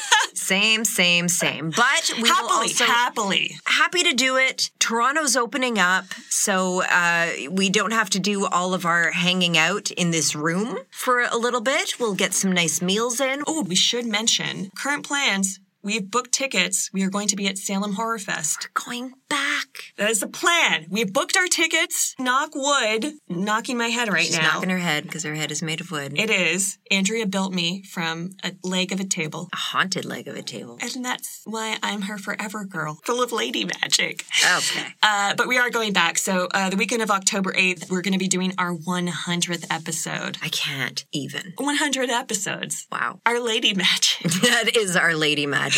Same, same, same. But we will happily, happily. happy to do it. Toronto's opening up, so uh, we don't have to do all of our hanging out in this room for a little bit. We'll get some nice meals in. Oh, we should mention current plans. We've booked tickets. We are going to be at Salem Horror Fest. Going back. That is the plan. We've booked our tickets. Knock wood. Knocking my head right She's now. knocking her head because her head is made of wood. It is. Andrea built me from a leg of a table. a haunted leg of a table. And that's why I'm her forever girl, full of lady magic. Okay. Uh, but we are going back. So uh, the weekend of October 8th, we're going to be doing our 100th episode. I can't even. 100 episodes. Wow. Our lady magic. that is our lady magic.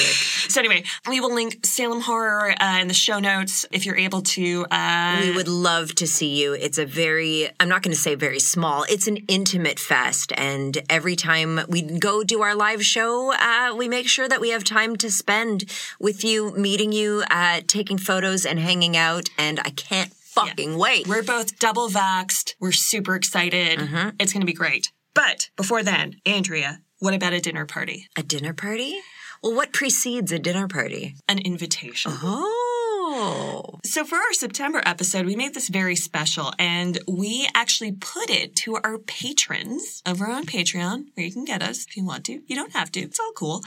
So anyway, we will link Salem Horror uh, in the show notes. If you're able to. Uh, we would love to see you. It's a very, I'm not going to say very small, it's an intimate fest. And every time we go do our live show, uh, we make sure that we have time to spend with you, meeting you, uh, taking photos and hanging out. And I can't fucking wait. We're both double vaxxed. We're super excited. Mm-hmm. It's going to be great. But before then, Andrea, what about a dinner party? A dinner party? Well, what precedes a dinner party? An invitation. Oh. So for our September episode, we made this very special and we actually put it to our patrons over on Patreon, where you can get us if you want to. You don't have to. It's all cool.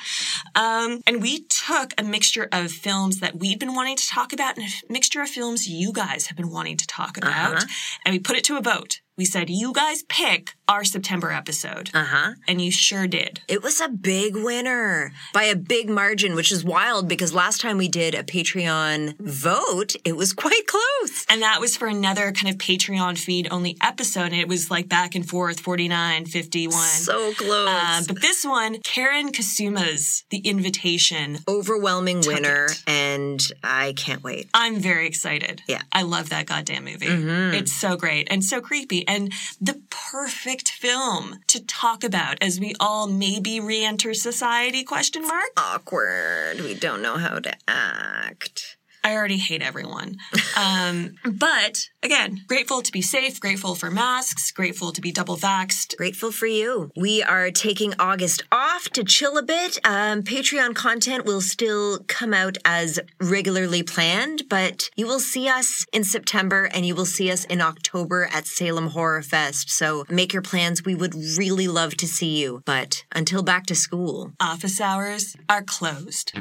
Um, and we took a mixture of films that we've been wanting to talk about and a mixture of films you guys have been wanting to talk about. Uh-huh. And we put it to a vote. We said, you guys pick our September episode. Uh huh. And you sure did. It was a big winner by a big margin, which is wild because last time we did a Patreon vote, it was quite close. And that was for another kind of Patreon feed only episode. And it was like back and forth 49, 51. So close. Uh, but this one, Karyn Kusama's The Invitation. Overwhelming winner, it. and I can't wait. I'm very excited. Yeah. I love that goddamn movie. Mhm. It's so great and so creepy and the perfect film to talk about as we all maybe re-enter society question mark. Awkward. We don't know how to act. I already hate everyone. Um, but again, grateful to be safe, grateful for masks, grateful to be double vaxxed. Grateful for you. We are taking August off to chill a bit. Um, Patreon content will still come out as regularly planned, but you will see us in September and you will see us in October at Salem Horror Fest. So make your plans. We would really love to see you. But until back to school, Office hours are closed.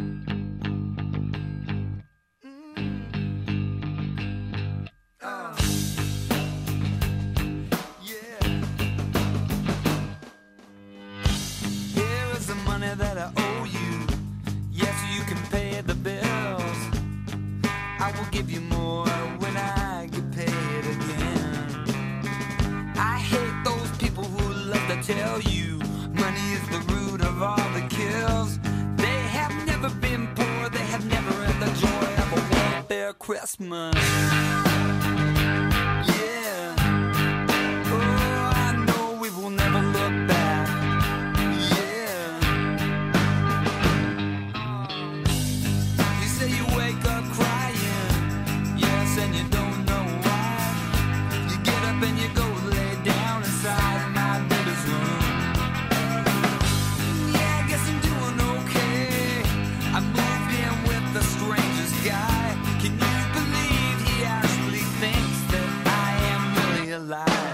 I will give you more when I get paid again. I hate those people who love to tell you money is the root of all the kills. They have never been poor, they have never had the joy of a welfare Christmas. Yeah. Oh, I know we will never alive?